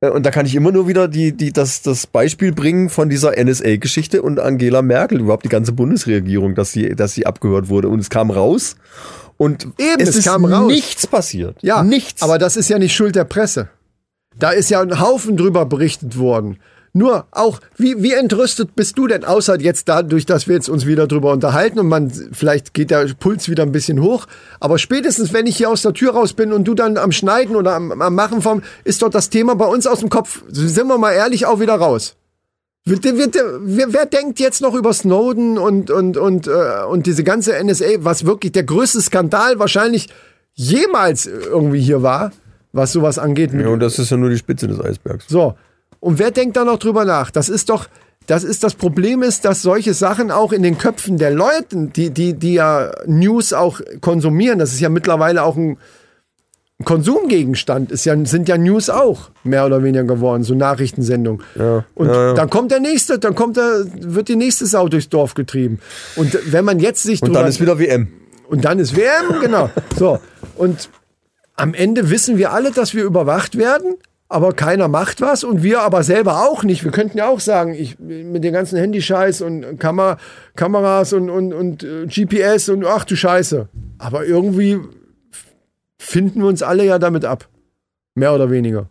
Äh, Und da kann ich immer nur wieder die, die, das, das Beispiel bringen von dieser NSA-Geschichte und Angela Merkel, überhaupt die ganze Bundesregierung, dass sie, dass sie abgehört wurde. Und es kam raus und Eben, es, es ist kam raus. nichts passiert. Ja, nichts. Aber das ist ja nicht Schuld der Presse. Da ist ja ein Haufen drüber berichtet worden. Nur auch, wie, wie entrüstet bist du denn, außer jetzt dadurch, dass wir jetzt uns wieder drüber unterhalten und man, vielleicht geht der Puls wieder ein bisschen hoch, aber spätestens, wenn ich hier aus der Tür raus bin und du dann am Schneiden oder am, am Machen vom, ist dort das Thema bei uns aus dem Kopf, sind wir mal ehrlich, auch wieder raus. Wird, wer, wer denkt jetzt noch über Snowden und, und, und, äh, und diese ganze NSA, was wirklich der größte Skandal wahrscheinlich jemals irgendwie hier war, was sowas angeht? ja, und das ist ja nur die Spitze des Eisbergs. So. Und wer denkt da noch drüber nach? Das ist doch, das ist das Problem ist, dass solche Sachen auch in den Köpfen der Leute, die, die, die ja News auch konsumieren, das ist ja mittlerweile auch ein Konsumgegenstand, ist ja, sind ja News auch mehr oder weniger geworden, so Nachrichtensendungen. Ja, Und ja, ja. dann kommt der nächste, dann kommt der, wird die nächste Sau durchs Dorf getrieben. Und wenn man jetzt sich Und drüber- dann ist wieder WM. und dann ist WM, genau. So. Und am Ende wissen wir alle, dass wir überwacht werden, aber keiner macht was und wir aber selber auch nicht. Wir könnten ja auch sagen, ich mit den ganzen Handyscheiß und Kamera, Kameras und, und, und äh, GPS und ach du Scheiße. Aber irgendwie finden wir uns alle ja damit ab. Mehr oder weniger.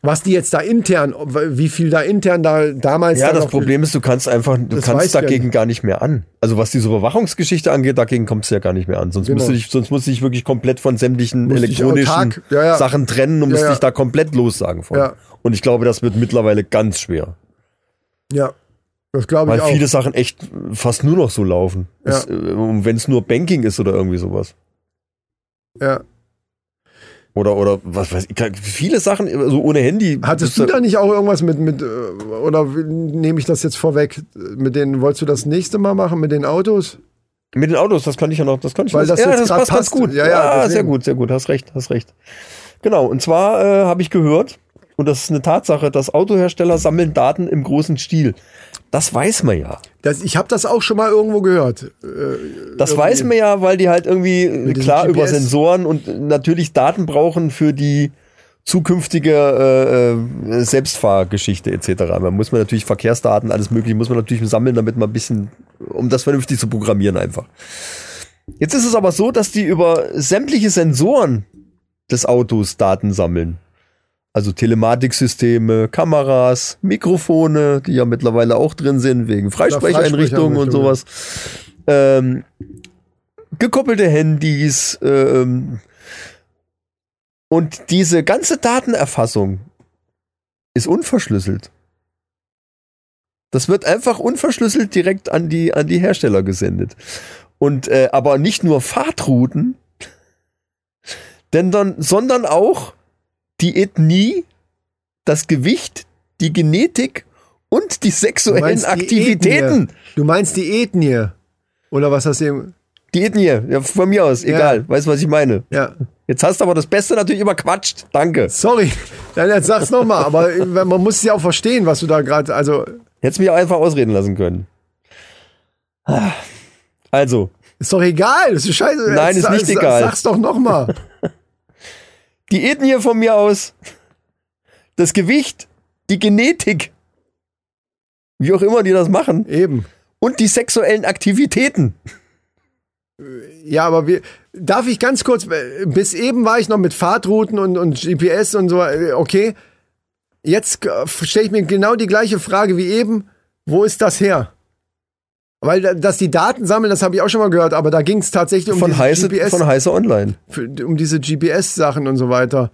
Was die jetzt da intern, wie viel da intern da damals. Ja, da das Problem ist, du kannst einfach, du kannst dagegen nicht. gar nicht mehr an. Also was diese Überwachungsgeschichte angeht, dagegen kommst du ja gar nicht mehr an. Sonst Genau. musst du dich, sonst musst du dich wirklich komplett von sämtlichen Musst elektronischen ja, ja. Sachen trennen und Ja, musst ja. dich da komplett lossagen von. Ja. Und ich glaube, das wird mittlerweile ganz schwer. Ja, das glaube ich Weil auch. viele Sachen echt fast nur noch so laufen. Ja. Es, äh, wenn es nur Banking ist oder irgendwie sowas. ja. Oder, oder was weiß ich, viele Sachen, so ohne Handy. Hattest du da nicht auch irgendwas mit, mit äh, oder nehme ich das jetzt vorweg? Mit den, wolltest du das nächste Mal machen mit den Autos? Mit den Autos, das kann ich ja noch, das kann ich Weil noch- das ja, jetzt das passt ganz passt. gut. Ja, Ja, ja, sehr deswegen. gut, sehr gut, hast recht, hast recht. Genau, und zwar äh, habe ich gehört, und das ist eine Tatsache, dass Autohersteller sammeln Daten im großen Stil. Das weiß man ja. Das, ich habe das auch schon mal irgendwo gehört. Äh, Das Irgendwie. weiß man ja, weil die halt irgendwie klar über. Sensoren und natürlich Daten brauchen für die zukünftige äh, äh, Selbstfahrgeschichte etc. Man muss man natürlich Verkehrsdaten, alles mögliche, muss man natürlich sammeln, damit man ein bisschen, um das vernünftig zu programmieren einfach. Jetzt ist es aber so, dass die über sämtliche Sensoren des Autos Daten sammeln. Also Telematiksysteme, Kameras, Mikrofone, die ja mittlerweile auch drin sind, wegen Freisprecheinrichtungen und sowas. Ähm, gekoppelte Handys. Ähm, und diese ganze Datenerfassung ist unverschlüsselt. Das wird einfach unverschlüsselt direkt an die, an die Hersteller gesendet. Und äh, aber nicht nur Fahrtrouten, denn dann, sondern auch die Ethnie, das Gewicht, die Genetik und die Du sexuellen die Aktivitäten. Ethnie. Du meinst die Ethnie. Oder was hast du eben? Die Ethnie, ja, von mir aus, egal, weißt du, was ich meine. Ja. Jetzt hast du aber das Beste natürlich überquatscht. Danke. Sorry. Dann jetzt sag's nochmal. Aber äh, man muss es ja auch verstehen, was du da gerade. Also, Hättest mich auch einfach ausreden lassen können. Also, ist doch egal. Das ist scheiße. Nein, Jetzt ist nicht sag- egal. Sag's doch nochmal. Die Ethnie von mir aus, das Gewicht, die Genetik, wie auch immer die das machen, Eben. und die sexuellen Aktivitäten. Ja, aber wir, darf ich ganz kurz, bis eben war ich noch mit Fahrtrouten und, und GPS und so, okay. Jetzt äh, stelle ich mir genau die gleiche Frage wie eben. Wo ist das her? Weil, da- dass die Daten sammeln, das habe ich auch schon mal gehört, aber da ging es tatsächlich um Von diese heiße, GPS, von heiße Online. für, um diese GPS-Sachen und so weiter.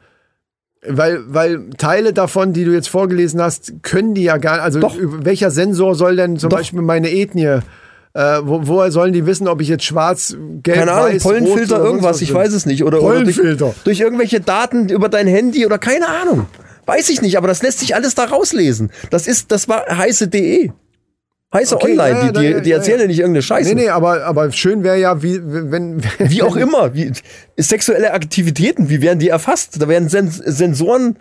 Weil, weil Teile davon, die du jetzt vorgelesen hast, können die ja gar also Doch. welcher Sensor soll denn zum Doch. Beispiel meine Ethnie, äh, wo, woher sollen die wissen, ob ich jetzt schwarz, gelb, Keine Ahnung, weiß, Pollenfilter, rot irgendwas, was ich weiß es nicht. Oder, oder durch, Pollenfilter. durch irgendwelche Daten über dein Handy oder keine Ahnung. Weiß ich nicht, aber das lässt sich alles da rauslesen. Das ist, das war heiße.de. Heiße Okay, Online, ja, die, die, ja, die erzählen ja, nicht irgendeine Scheiße. Nee, nee, aber, aber schön wäre ja, wie, wenn, Wie auch immer, wie, sexuelle Aktivitäten, wie werden die erfasst? Da werden Sen Sensoren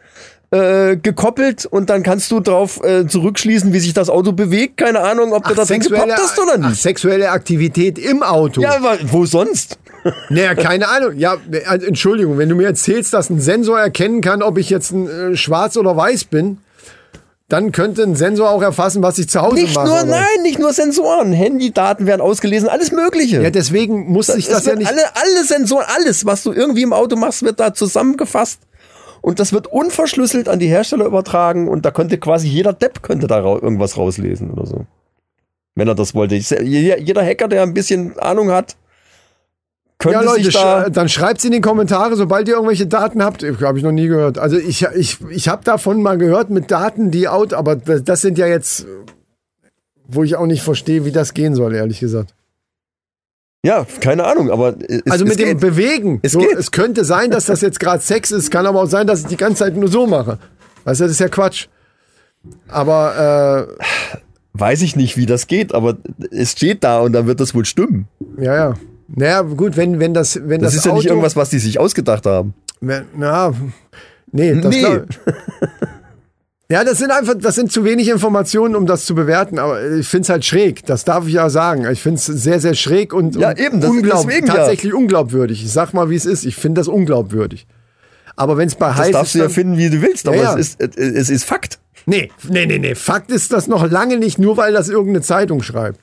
äh, gekoppelt und dann kannst du drauf äh, zurückschließen, wie sich das Auto bewegt. Keine Ahnung, ob du da drin gepappt hast oder ach, nicht. sexuelle Aktivität im Auto. Ja, aber wo sonst? Naja, keine Ahnung. Ja, also, Entschuldigung, wenn du mir erzählst, dass ein Sensor erkennen kann, ob ich jetzt ein, äh, schwarz oder weiß bin, dann könnte ein Sensor auch erfassen, was ich zu Hause Nicht mache. nur, oder? nein, nicht nur Sensoren. Handydaten werden ausgelesen, alles Mögliche. Ja, deswegen muss sich das es ja nicht. alle, alle Sensoren, alles, was du irgendwie im Auto machst, wird da zusammengefasst. Und das wird unverschlüsselt an die Hersteller übertragen und da könnte quasi jeder Depp könnte da rau irgendwas rauslesen oder so. Wenn er das wollte. Ich, je- jeder Hacker, der ein bisschen Ahnung hat, könnte Ja, Leute, da. sch- dann schreibt's in die Kommentare, sobald ihr irgendwelche Daten habt. Habe ich noch nie gehört. Also ich, ich, ich habe davon mal gehört mit Daten, die out, aber das sind ja jetzt, wo ich auch nicht verstehe, wie das gehen soll, ehrlich gesagt. Ja, keine Ahnung, aber es, also mit es dem geht. Bewegen. Es so, geht. es könnte sein, dass das jetzt gerade Sex ist, kann aber auch sein, dass ich die ganze Zeit nur so mache. Weißt du, das ist ja Quatsch. Aber Weiß ich nicht, wie das geht, aber es steht da und dann wird das wohl stimmen. äh, ja, ja. Naja, gut, wenn, wenn das, wenn Das, das, ist ja Auto, nicht irgendwas, was die sich ausgedacht haben. Wenn, na, nee, das Nee. Ja, das sind einfach, das sind zu wenig Informationen, um das zu bewerten, aber ich find's halt schräg, das darf ich ja sagen. Ich find's sehr, sehr schräg und, Ja, eben, das- unglaub, deswegen ja. tatsächlich unglaubwürdig. Ich sag mal, wie es ist. Ich finde das unglaubwürdig. Aber wenn's bei Das heiß darfst ist, du ja finden, wie du willst, aber Ja, ja. Es, ist, es ist Fakt. Nee, nee, nee, nee. Fakt ist das noch lange nicht, nur weil das irgendeine Zeitung schreibt.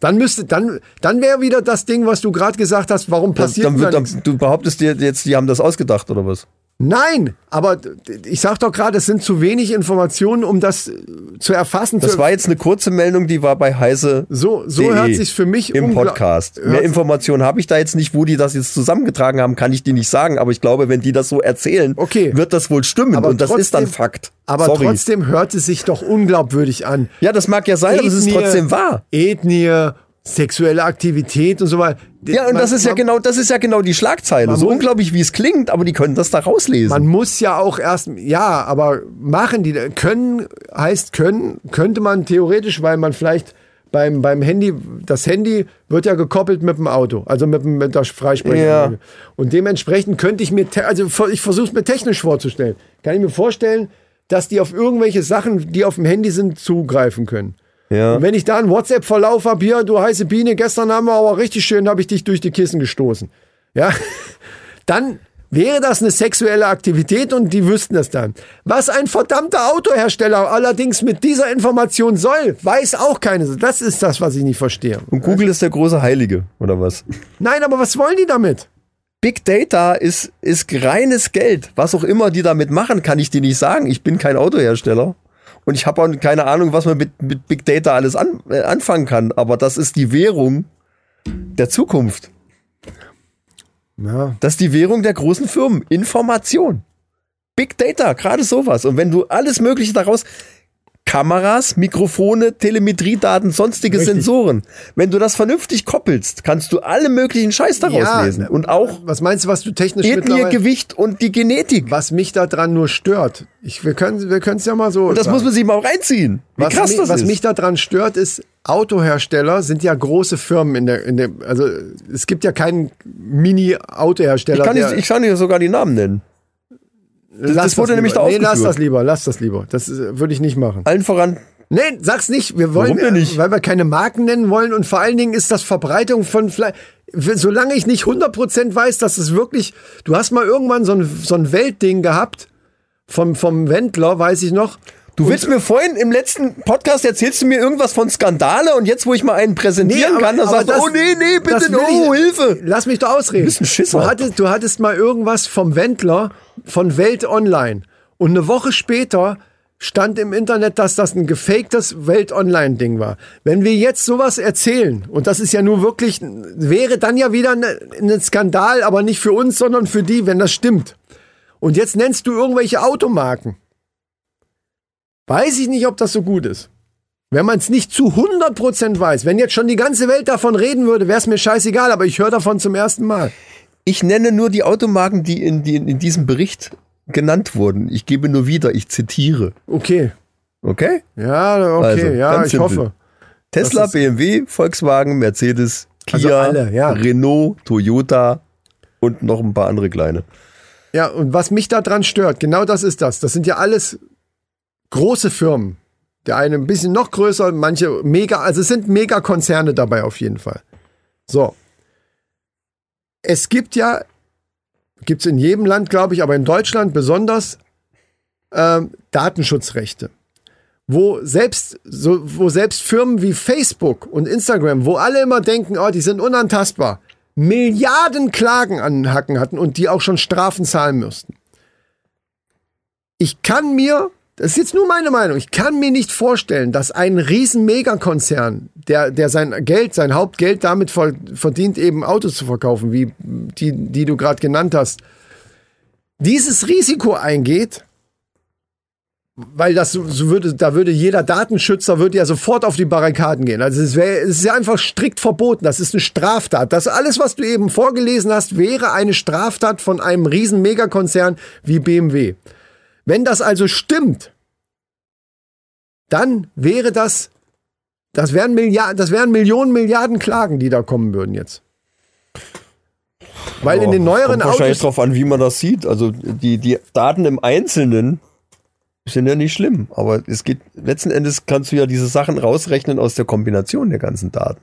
Dann müsste, dann, dann wäre wieder das Ding, was du gerade gesagt hast, warum Dann, passiert dann wird, dann, nichts? du behauptest dir jetzt, die haben das ausgedacht oder was? Nein, aber ich sag doch gerade, es sind zu wenig Informationen, um das äh, zu erfassen. Das war jetzt eine kurze Meldung, die war bei Heise so so DE hört sich's für mich im Podcast. Mehr Informationen habe ich da jetzt nicht, wo die das jetzt zusammengetragen haben, kann ich dir nicht sagen. Aber ich glaube, wenn die das so erzählen, Okay. wird das wohl stimmen. Aber und das ist dann Fakt. Aber Sorry. trotzdem hört es sich doch unglaubwürdig an. Ja, das mag ja sein, aber es ist Ethnie- trotzdem wahr. Ethnie, sexuelle Aktivität und so weiter. Ja, und Man- das ist ja man- genau, das ist ja genau die Schlagzeile. So muss- unglaublich, wie es klingt, aber die können das da rauslesen. Man muss ja auch erst, ja, aber machen die, können heißt können, könnte man theoretisch, weil man vielleicht beim, beim Handy, das Handy wird ja gekoppelt mit dem Auto, also mit, dem- mit der Freisprechanlage. Ja. Und dementsprechend könnte ich mir, also ich versuche es mir technisch vorzustellen, kann ich mir vorstellen, dass die auf irgendwelche Sachen, die auf dem Handy sind, zugreifen können. Ja. Und wenn ich da einen WhatsApp-Verlauf habe, hier, du heiße Biene, gestern haben wir aber richtig schön, habe ich dich durch die Kissen gestoßen. Ja, dann wäre das eine sexuelle Aktivität und die wüssten das dann. Was ein verdammter Autohersteller allerdings mit dieser Information soll, weiß auch keine. Das ist das, was ich nicht verstehe. Und Google ist der große Heilige, oder was? Nein, aber was wollen die damit? Big Data ist, ist reines Geld. Was auch immer die damit machen, kann ich dir nicht sagen. Ich bin kein Autohersteller. Und ich habe auch keine Ahnung, was man mit, mit Big Data alles an, äh, anfangen kann. Aber das ist die Währung der Zukunft. Ja. Das ist die Währung der großen Firmen. Information. Big Data, gerade sowas. Und wenn du alles Mögliche daraus, Kameras, Mikrofone, Telemetriedaten, sonstige Richtig. Sensoren. Wenn du das vernünftig koppelst, kannst du alle möglichen Scheiß daraus Ja, lesen. Und auch Was meinst du, was du technisch Ethnie. Gewicht und die Genetik. Was mich daran nur stört, ich, wir können wir es ja mal so Und das sagen. muss man sich mal reinziehen. Wie was, krass mi- das was ist. mich daran stört, ist, Autohersteller sind ja große Firmen in der, in der also es gibt ja keinen Mini-Autohersteller. ich, kann nicht, ich kann dir sogar die Namen nennen. Lass das wurde nämlich lieber. da Nee, lass aufgeführt. das lieber, lass das lieber. Das äh, würde ich nicht machen. Allen voran. Nee, sag's nicht. Wir wollen, Warum denn nicht? äh, weil wir keine Marken nennen wollen und vor allen Dingen ist das Verbreitung von Fleisch. Solange ich nicht 100% weiß, dass es wirklich, du hast mal irgendwann so ein, so ein Weltding gehabt vom, vom Wendler, weiß ich noch. Du willst mir vorhin im letzten Podcast erzählst du mir irgendwas von Skandale und jetzt, wo ich mal einen präsentieren kann, dann sagst du, oh nee, nee, bitte, oh, ich- Hilfe. Lass mich doch ausreden. Du bist ein Schisser. Du hattest, du hattest mal irgendwas vom Wendler von Welt Online. Und eine Woche später stand im Internet, dass das ein gefaktes Welt Online Ding war. Wenn wir jetzt sowas erzählen, und das ist ja nur wirklich, wäre dann ja wieder ein ein Skandal, aber nicht für uns, sondern für die, wenn das stimmt. Und jetzt nennst du irgendwelche Automarken. Weiß ich nicht, ob das so gut ist. Wenn man es nicht zu 100% weiß, wenn jetzt schon die ganze Welt davon reden würde, wäre es mir scheißegal, aber ich höre davon zum ersten Mal. Ich nenne nur die Automarken, die in, die in diesem Bericht genannt wurden. Ich gebe nur wieder, ich zitiere. Okay. Okay? Ja, okay, Also, ja, ich simpel. hoffe. Tesla, BMW, Volkswagen, Mercedes, Kia, Also alle, ja. Renault, Toyota und noch ein paar andere kleine. Ja, und was mich daran stört, genau das ist das. Das sind ja alles große Firmen. Der eine ein bisschen noch größer, manche mega, also es sind Megakonzerne dabei auf jeden Fall. So. es gibt ja, gibt es in jedem Land, glaube ich, aber in Deutschland besonders ähm, Datenschutzrechte. Wo selbst, so, wo selbst Firmen wie Facebook und Instagram, wo alle immer denken, oh, die sind unantastbar, Milliarden Klagen an den Hacken hatten und die auch schon Strafen zahlen müssten. Ich kann mir, das ist jetzt nur meine Meinung, ich kann mir nicht vorstellen, dass ein riesen Megakonzern, der, der sein Geld, sein Hauptgeld damit verdient, eben Autos zu verkaufen, wie die, die du gerade genannt hast, dieses Risiko eingeht, weil das so, würde, da würde jeder Datenschützer würde ja sofort auf die Barrikaden gehen. Also es wäre, es ist ja einfach strikt verboten. Das ist eine Straftat. Das alles, was du eben vorgelesen hast, wäre eine Straftat von einem riesen Megakonzern wie BMW. Wenn das also stimmt, dann wäre das, das wären Milliarden, das wären Millionen Milliarden Klagen, die da kommen würden jetzt. Weil Ja, in den neueren kommt wahrscheinlich Autos, drauf an, wie man das sieht. Also die, die Daten im Einzelnen sind ja nicht schlimm, aber es geht letzten Endes kannst du ja diese Sachen rausrechnen aus der Kombination der ganzen Daten.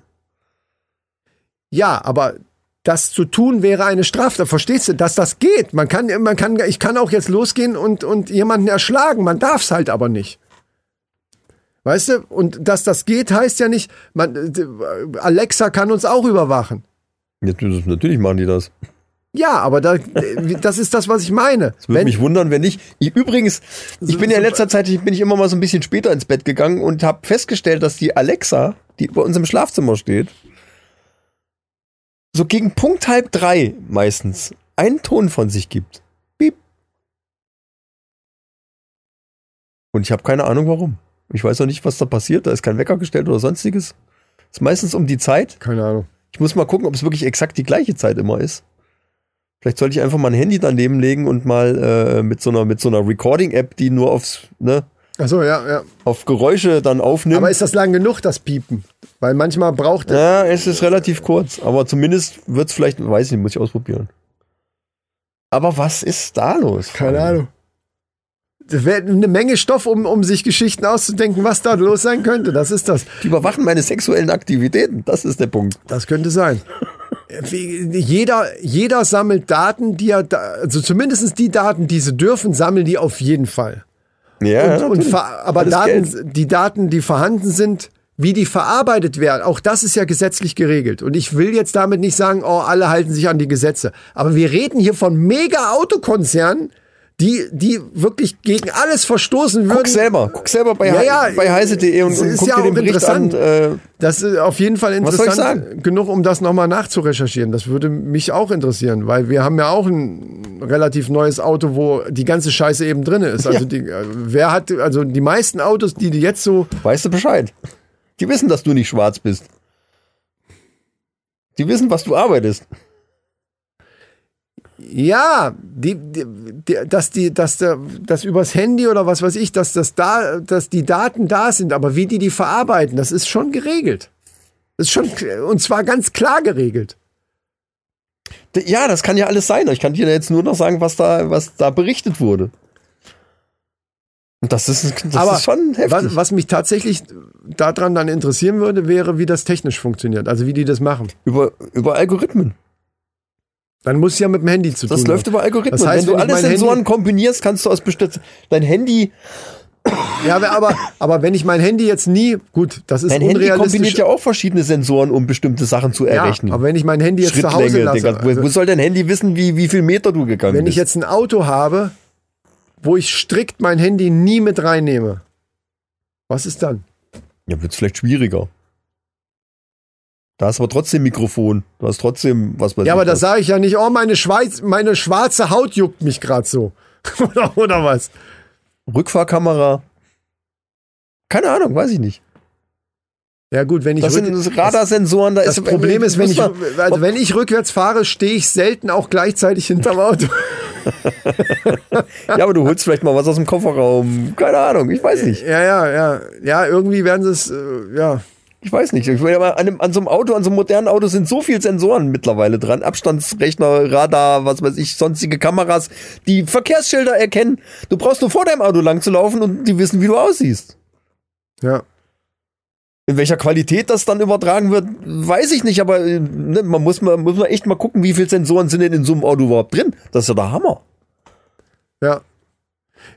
ja, aber das zu tun wäre eine Straftat. Verstehst du, dass das geht? Man kann, man kann, ich kann auch jetzt losgehen und, und jemanden erschlagen. Man darf es halt aber nicht. Weißt du? Und dass das geht, heißt ja nicht, man, Alexa kann uns auch überwachen. Natürlich machen die das. Ja, aber da, das ist das, was ich meine. Es würde mich wundern, wenn nicht. Ich, übrigens, ich bin ja in letzter Zeit bin ich immer mal so ein bisschen später ins Bett gegangen und habe festgestellt, dass die Alexa, die bei uns im Schlafzimmer steht, so gegen Punkt halb drei meistens einen Ton von sich gibt. Piep. Und ich habe keine Ahnung warum. Ich weiß auch nicht, was da passiert. Da ist kein Wecker gestellt oder sonstiges. Ist meistens um die Zeit. Keine Ahnung. Ich muss mal gucken, ob es wirklich exakt die gleiche Zeit immer ist. Vielleicht sollte ich einfach mal ein Handy daneben legen und mal äh, mit so einer mit so einer Recording-App, die nur aufs, ne, Achso, ja, ja. auf Geräusche dann aufnimmt. Aber ist das lang genug, das Piepen? Weil manchmal braucht er. ja, es ist relativ kurz, aber zumindest wird es vielleicht, weiß ich nicht, muss ich ausprobieren. Aber was ist da los? Keine Ahnung. Das wäre eine Menge Stoff, um, um sich Geschichten auszudenken, was da los sein könnte. Das ist das. Die überwachen meine sexuellen Aktivitäten. Das ist der Punkt. Das könnte sein. Jeder, jeder sammelt Daten, die er, da, also zumindest die Daten, die sie dürfen, sammeln die auf jeden Fall. Ja, Und, und aber Daten, die Daten, die vorhanden sind, wie die verarbeitet werden, auch das ist ja gesetzlich geregelt. Und ich will jetzt damit nicht sagen, oh, alle halten sich an die Gesetze. Aber wir reden hier von Mega-Autokonzernen, die, die wirklich gegen alles verstoßen würden. Guck selber, guck selber bei, Ja, ja, bei heise.de und, und guck ja dir den Bericht interessant. an. Äh, Das ist auf jeden Fall Was soll ich interessant sagen? genug, um das nochmal nachzurecherchieren. Das würde mich auch interessieren, weil wir haben ja auch ein relativ neues Auto, wo die ganze Scheiße eben drin ist. Also Ja. die, äh, wer hat, also die meisten Autos, die die jetzt so, weißt du Bescheid. Die wissen, dass du nicht schwarz bist. Die wissen, was du arbeitest. Ja, die, die, die, dass die, dass der, dass übers Handy oder was weiß ich, dass das da, dass die Daten da sind, aber wie die die verarbeiten, das ist schon geregelt. Das ist schon, und zwar ganz klar geregelt. Ja, das kann ja alles sein. Ich kann dir jetzt nur noch sagen, was da, was da berichtet wurde. Und das ist, das Aber ist schon heftig. Was, was mich tatsächlich daran dann interessieren würde, wäre, wie das technisch funktioniert. Also wie die das machen. über, über Algorithmen. Dann muss es ja mit dem Handy zu Das tun läuft haben. über Algorithmen. Das heißt, wenn du wenn ich alle mein Sensoren Handy- kombinierst, kannst du aus bestimmten dein Handy, Ja, aber, aber, wenn ich mein Handy jetzt nie, gut, das ist dein Handy unrealistisch. kombiniert ja auch verschiedene Sensoren, um bestimmte Sachen zu ja, errechnen. aber wenn ich mein Handy jetzt zu Hause lasse, Digga. Wo, also, wo soll dein Handy wissen, wie, wie viel Meter du gegangen wenn bist? ich jetzt ein Auto habe, wo ich strikt mein Handy nie mit reinnehme, was ist dann? ja, wird's vielleicht schwieriger. Da hast du aber trotzdem Mikrofon. Du hast trotzdem was weiß Ja, ich aber da sage ich ja nicht, oh, meine, Schweiz, meine schwarze Haut juckt mich gerade so. oder, oder was? Rückfahrkamera. Keine Ahnung, weiß ich nicht. Ja gut, wenn ich Das sind Radarsensoren. Da Das ist, Problem ist, wenn ich, also wenn ich rückwärts fahre, stehe ich selten auch gleichzeitig hinterm Auto. Ja, aber du holst vielleicht mal was aus dem Kofferraum. Keine Ahnung, ich weiß nicht. Ja, ja, ja. Ja, irgendwie werden sie es, äh, ja. Ich weiß nicht. Ich aber an, einem, an so einem Auto, an so einem modernen Auto sind so viele Sensoren mittlerweile dran. Abstandsrechner, Radar, was weiß ich, sonstige Kameras, die Verkehrsschilder erkennen. Du brauchst nur vor deinem Auto lang zu laufen und die wissen, wie du aussiehst. Ja. In welcher Qualität das dann übertragen wird, weiß ich nicht, aber äh, ne, man muss mal, muss man echt mal gucken, wie viele Sensoren sind denn in so einem Auto überhaupt drin. Das ist ja der Hammer. Ja.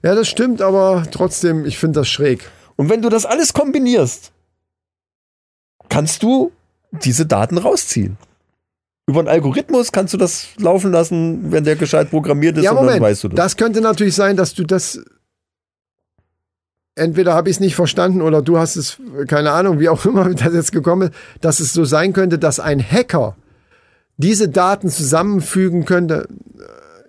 Ja, das stimmt, aber trotzdem, ich finde das schräg. Und wenn du das alles kombinierst, kannst du diese Daten rausziehen. Über einen Algorithmus kannst du das laufen lassen, wenn der gescheit programmiert ist Ja, und dann Moment. weißt du das. das könnte natürlich sein, dass du das. Entweder habe ich es nicht verstanden oder du hast es, keine Ahnung, wie auch immer das jetzt gekommen ist, dass es so sein könnte, dass ein Hacker diese Daten zusammenfügen könnte.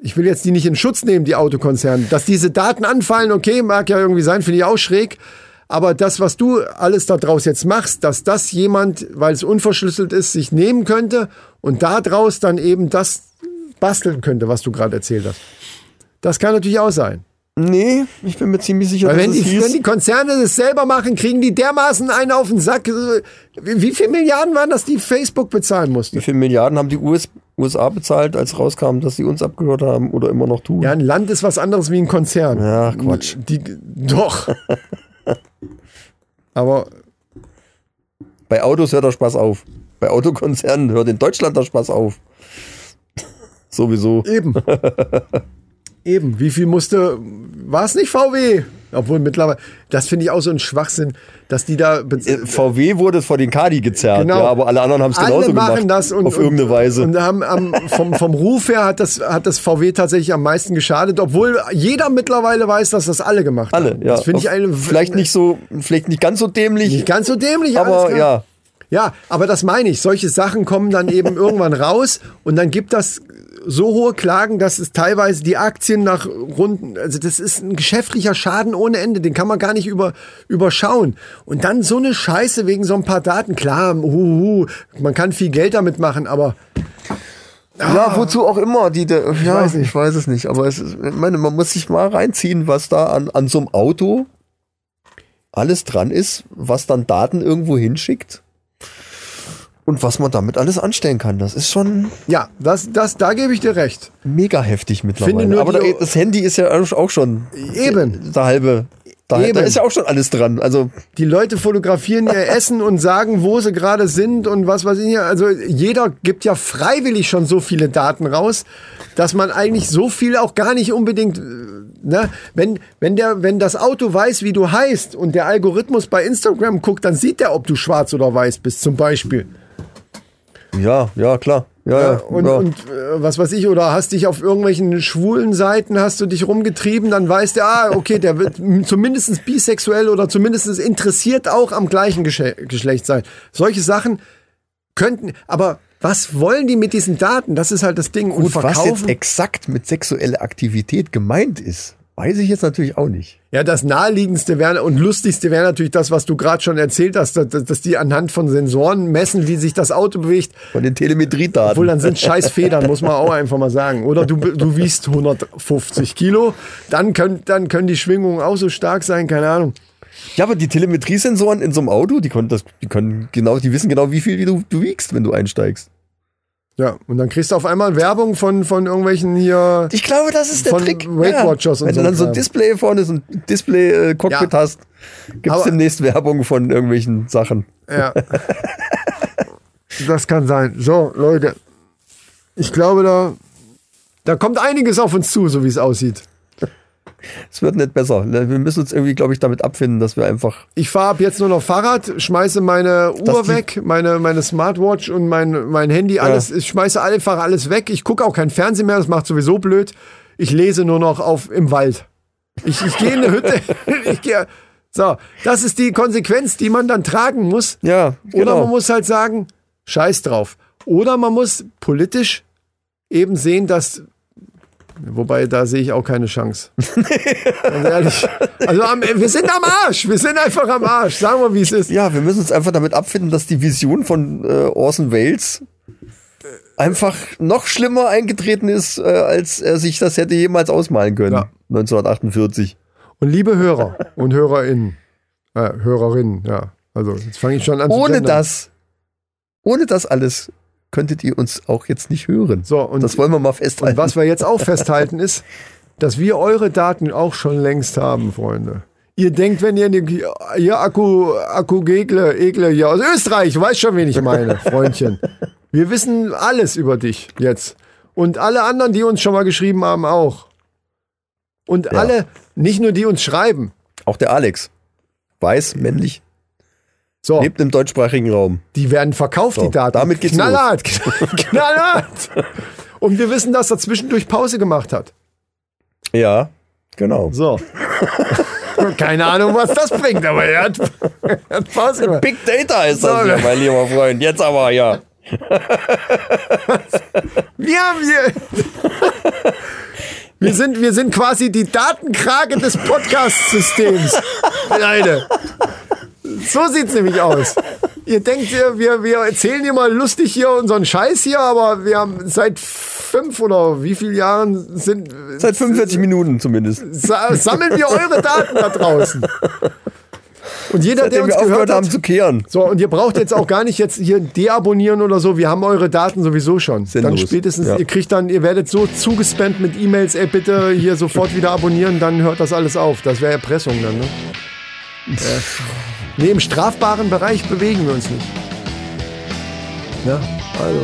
Ich will jetzt die nicht in Schutz nehmen, die Autokonzerne. Dass diese Daten anfallen, okay, mag ja irgendwie sein, finde ich auch schräg. Aber das, was du alles daraus jetzt machst, dass das jemand, weil es unverschlüsselt ist, sich nehmen könnte und daraus dann eben das basteln könnte, was du gerade erzählt hast. Das kann natürlich auch sein. nee, ich bin mir ziemlich sicher, Weil dass wenn es die, wenn die Konzerne das selber machen, kriegen die dermaßen einen auf den Sack. Wie, wie viele Milliarden waren das, die Facebook bezahlen mussten? wie viele Milliarden haben die US, USA bezahlt, als rauskam, dass sie uns abgehört haben oder immer noch tun. Ja, ein Land ist was anderes wie ein Konzern. Ja, Quatsch. Die, doch. Aber Bei Autos hört der Spaß auf. Bei Autokonzernen hört in Deutschland der Spaß auf. Sowieso. eben. eben. Wie viel musste. War es nicht VW? Obwohl mittlerweile. Das finde ich auch so ein Schwachsinn, dass die da. Äh, VW wurde vor den Kadi gezerrt, Genau. ja, aber alle anderen haben es genauso Alle machen gemacht. das und, auf irgendeine Weise. Und haben am, vom, vom Ruf her hat das, hat das VW tatsächlich am meisten geschadet, obwohl jeder mittlerweile weiß, dass das alle gemacht alle, haben. ja. Das finde ich eine, vielleicht nicht so, vielleicht nicht ganz so dämlich, nicht ganz so dämlich, aber ja. Ja, aber das meine ich. Solche Sachen kommen dann eben irgendwann raus und dann gibt das so hohe Klagen, dass es teilweise die Aktien nach runden, also das ist ein geschäftlicher Schaden ohne Ende, den kann man gar nicht über, überschauen. Und dann so eine Scheiße wegen so ein paar Daten, klar, huhu, man kann viel Geld damit machen, aber Ja, wozu auch immer. Die, der, ja, weiß nicht. ich weiß es nicht. Aber es ist, ich meine, man muss sich mal reinziehen, was da an, an so einem Auto alles dran ist, was dann Daten irgendwo hinschickt und was man damit alles anstellen kann. Das ist schon ja, das, das, da gebe ich dir recht. mega heftig mittlerweile. Aber da, das Handy ist ja auch schon Eben. der halbe. Da, Eben. da ist ja auch schon alles dran. Also Die Leute fotografieren ihr Essen und sagen, wo sie gerade sind und was weiß ich. Also jeder gibt ja freiwillig schon so viele Daten raus, dass man eigentlich so viel auch gar nicht unbedingt, äh, ne, wenn, wenn der, wenn das Auto weiß, wie du heißt und der Algorithmus bei Instagram guckt, dann sieht der, ob du schwarz oder weiß bist, zum Beispiel. Ja, ja, klar. Ja, ja, Und, ja. und äh, was weiß ich, oder hast dich auf irgendwelchen schwulen Seiten, hast du dich rumgetrieben, dann weiß der, ah, okay, der wird zumindest bisexuell oder zumindest interessiert auch am gleichen Gesche Geschlecht sein. Solche Sachen könnten, aber was wollen die mit diesen Daten? Das ist halt das Ding. Und Gut, was jetzt verkaufen. exakt mit sexueller Aktivität gemeint ist, weiß ich jetzt natürlich auch nicht. Ja, das naheliegendste wäre und lustigste wäre natürlich das, was du gerade schon erzählt hast, dass, dass die anhand von Sensoren messen, wie sich das Auto bewegt. Von den Telemetriedaten. Obwohl, dann sind scheiß Federn, muss man auch einfach mal sagen. Oder du, du wiegst 150 Kilo, dann können, dann können die Schwingungen auch so stark sein, keine Ahnung. Ja, aber die Telemetriesensoren in so einem Auto, die können das, die können genau, die wissen genau, wie viel du, du wiegst, wenn du einsteigst. Ja, und dann kriegst du auf einmal Werbung von, von irgendwelchen hier. Ich glaube, das ist der Von Trick. Weight Watchers und Wenn so du dann so ein. Display vorne, so ein Display-Cockpit Ja. hast, gibt es demnächst Werbung von irgendwelchen Sachen. Ja. das kann sein. So, Leute. Ich glaube, da, da kommt einiges auf uns zu, so wie es aussieht. Es wird nicht besser. Wir müssen uns irgendwie, glaube ich, damit abfinden, dass wir einfach. Ich fahre ab jetzt nur noch Fahrrad, schmeiße meine Uhr weg, meine, meine Smartwatch und mein, mein Handy, alles, ich schmeiße einfach alles weg. Ich gucke auch kein Fernsehen mehr, das macht sowieso blöd. Ich lese nur noch auf im Wald. Ich, ich gehe in eine Hütte. ich gehe. So, das ist die Konsequenz, die man dann tragen muss. Ja, Oder genau. man muss halt sagen, scheiß drauf. Oder man muss politisch eben sehen, dass. Wobei, da sehe ich auch keine Chance. Ganz ehrlich. Also wir sind am Arsch. Wir sind einfach am Arsch. Sagen wir, wie es ist. Ja, wir müssen uns einfach damit abfinden, dass die Vision von äh, Orson Welles einfach noch schlimmer eingetreten ist, äh, als er sich das hätte jemals ausmalen können. Ja. 1948. Und liebe Hörer und Hörerinnen, äh, Hörerinnen, ja. Also jetzt fange ich schon an zu Ohne gendern. das, ohne das alles könntet ihr uns auch jetzt nicht hören. So, und- das wollen wir mal festhalten. Und was wir jetzt auch festhalten ist, dass wir eure Daten auch schon längst haben, Freunde. Ihr denkt, wenn ihr ne, hier Akku, Akku Gegle, Egle hier aus Österreich, du weißt schon, wen ich meine, Freundchen. Wir wissen alles über dich jetzt. Und alle anderen, die uns schon mal geschrieben haben, auch. Und alle, nicht nur die uns schreiben. Auch der Alex. Weiß, männlich, So, lebt im deutschsprachigen Raum. die werden verkauft, So, die Daten. damit geht's Knallhart, knallhart. Und wir wissen, dass er zwischendurch Pause gemacht hat. Ja, genau. So. Keine Ahnung, was das bringt, aber er hat, er hat Pause gemacht. Big Data ist das So, ja, mein lieber Freund. Jetzt aber, ja. Wir haben hier. Wir sind, wir sind quasi die Datenkrake des Podcast-Systems. Leute. So sieht's nämlich aus. Ihr denkt, wir, wir, erzählen hier mal lustig hier unseren Scheiß hier, aber wir haben seit fünf oder wie viele Jahren sind, Seit 45 Minuten zumindest. sa sammeln wir eure Daten da draußen. Und jeder, der Seitdem uns wir gehört haben hat, zu kehren. so, und ihr braucht jetzt auch gar nicht jetzt hier deabonnieren oder so. Wir haben eure Daten sowieso schon. Sinnlos. Dann spätestens, Ja. ihr kriegt dann, ihr werdet so zugespammt mit E-Mails, ey, bitte hier sofort wieder abonnieren, dann hört das alles auf. Das wäre Erpressung dann, ne? Ja. Nee, im strafbaren Bereich bewegen wir uns nicht. Ja, also.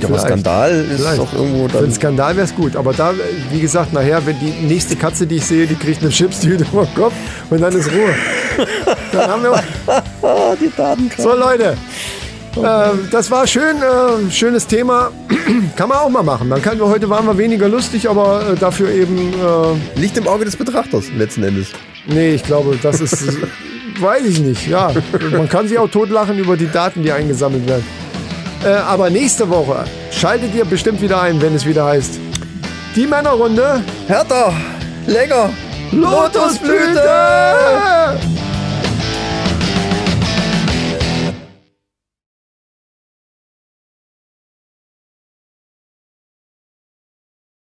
Ja, aber. Skandal ist Vielleicht. doch irgendwo Für einen dann. Skandal wäre es gut. Aber da, wie gesagt, nachher, wenn die nächste Katze, die ich sehe, die kriegt eine Chipstüte den Kopf und dann ist Ruhe. Dann haben wir. Die Daten. So, Leute. Äh, das war schön, äh, schönes Thema. Kann man auch mal machen. Man kann, heute waren wir weniger lustig, aber äh, dafür eben. Äh, Liegt im Auge des Betrachters, letzten Endes. nee, ich glaube, das ist. weiß ich nicht. Ja, man kann sich auch totlachen über die Daten, die eingesammelt werden. Äh, aber nächste Woche schaltet ihr bestimmt wieder ein, wenn es wieder heißt. Die Männerrunde. Hertha! Lecker! Lotusblüte!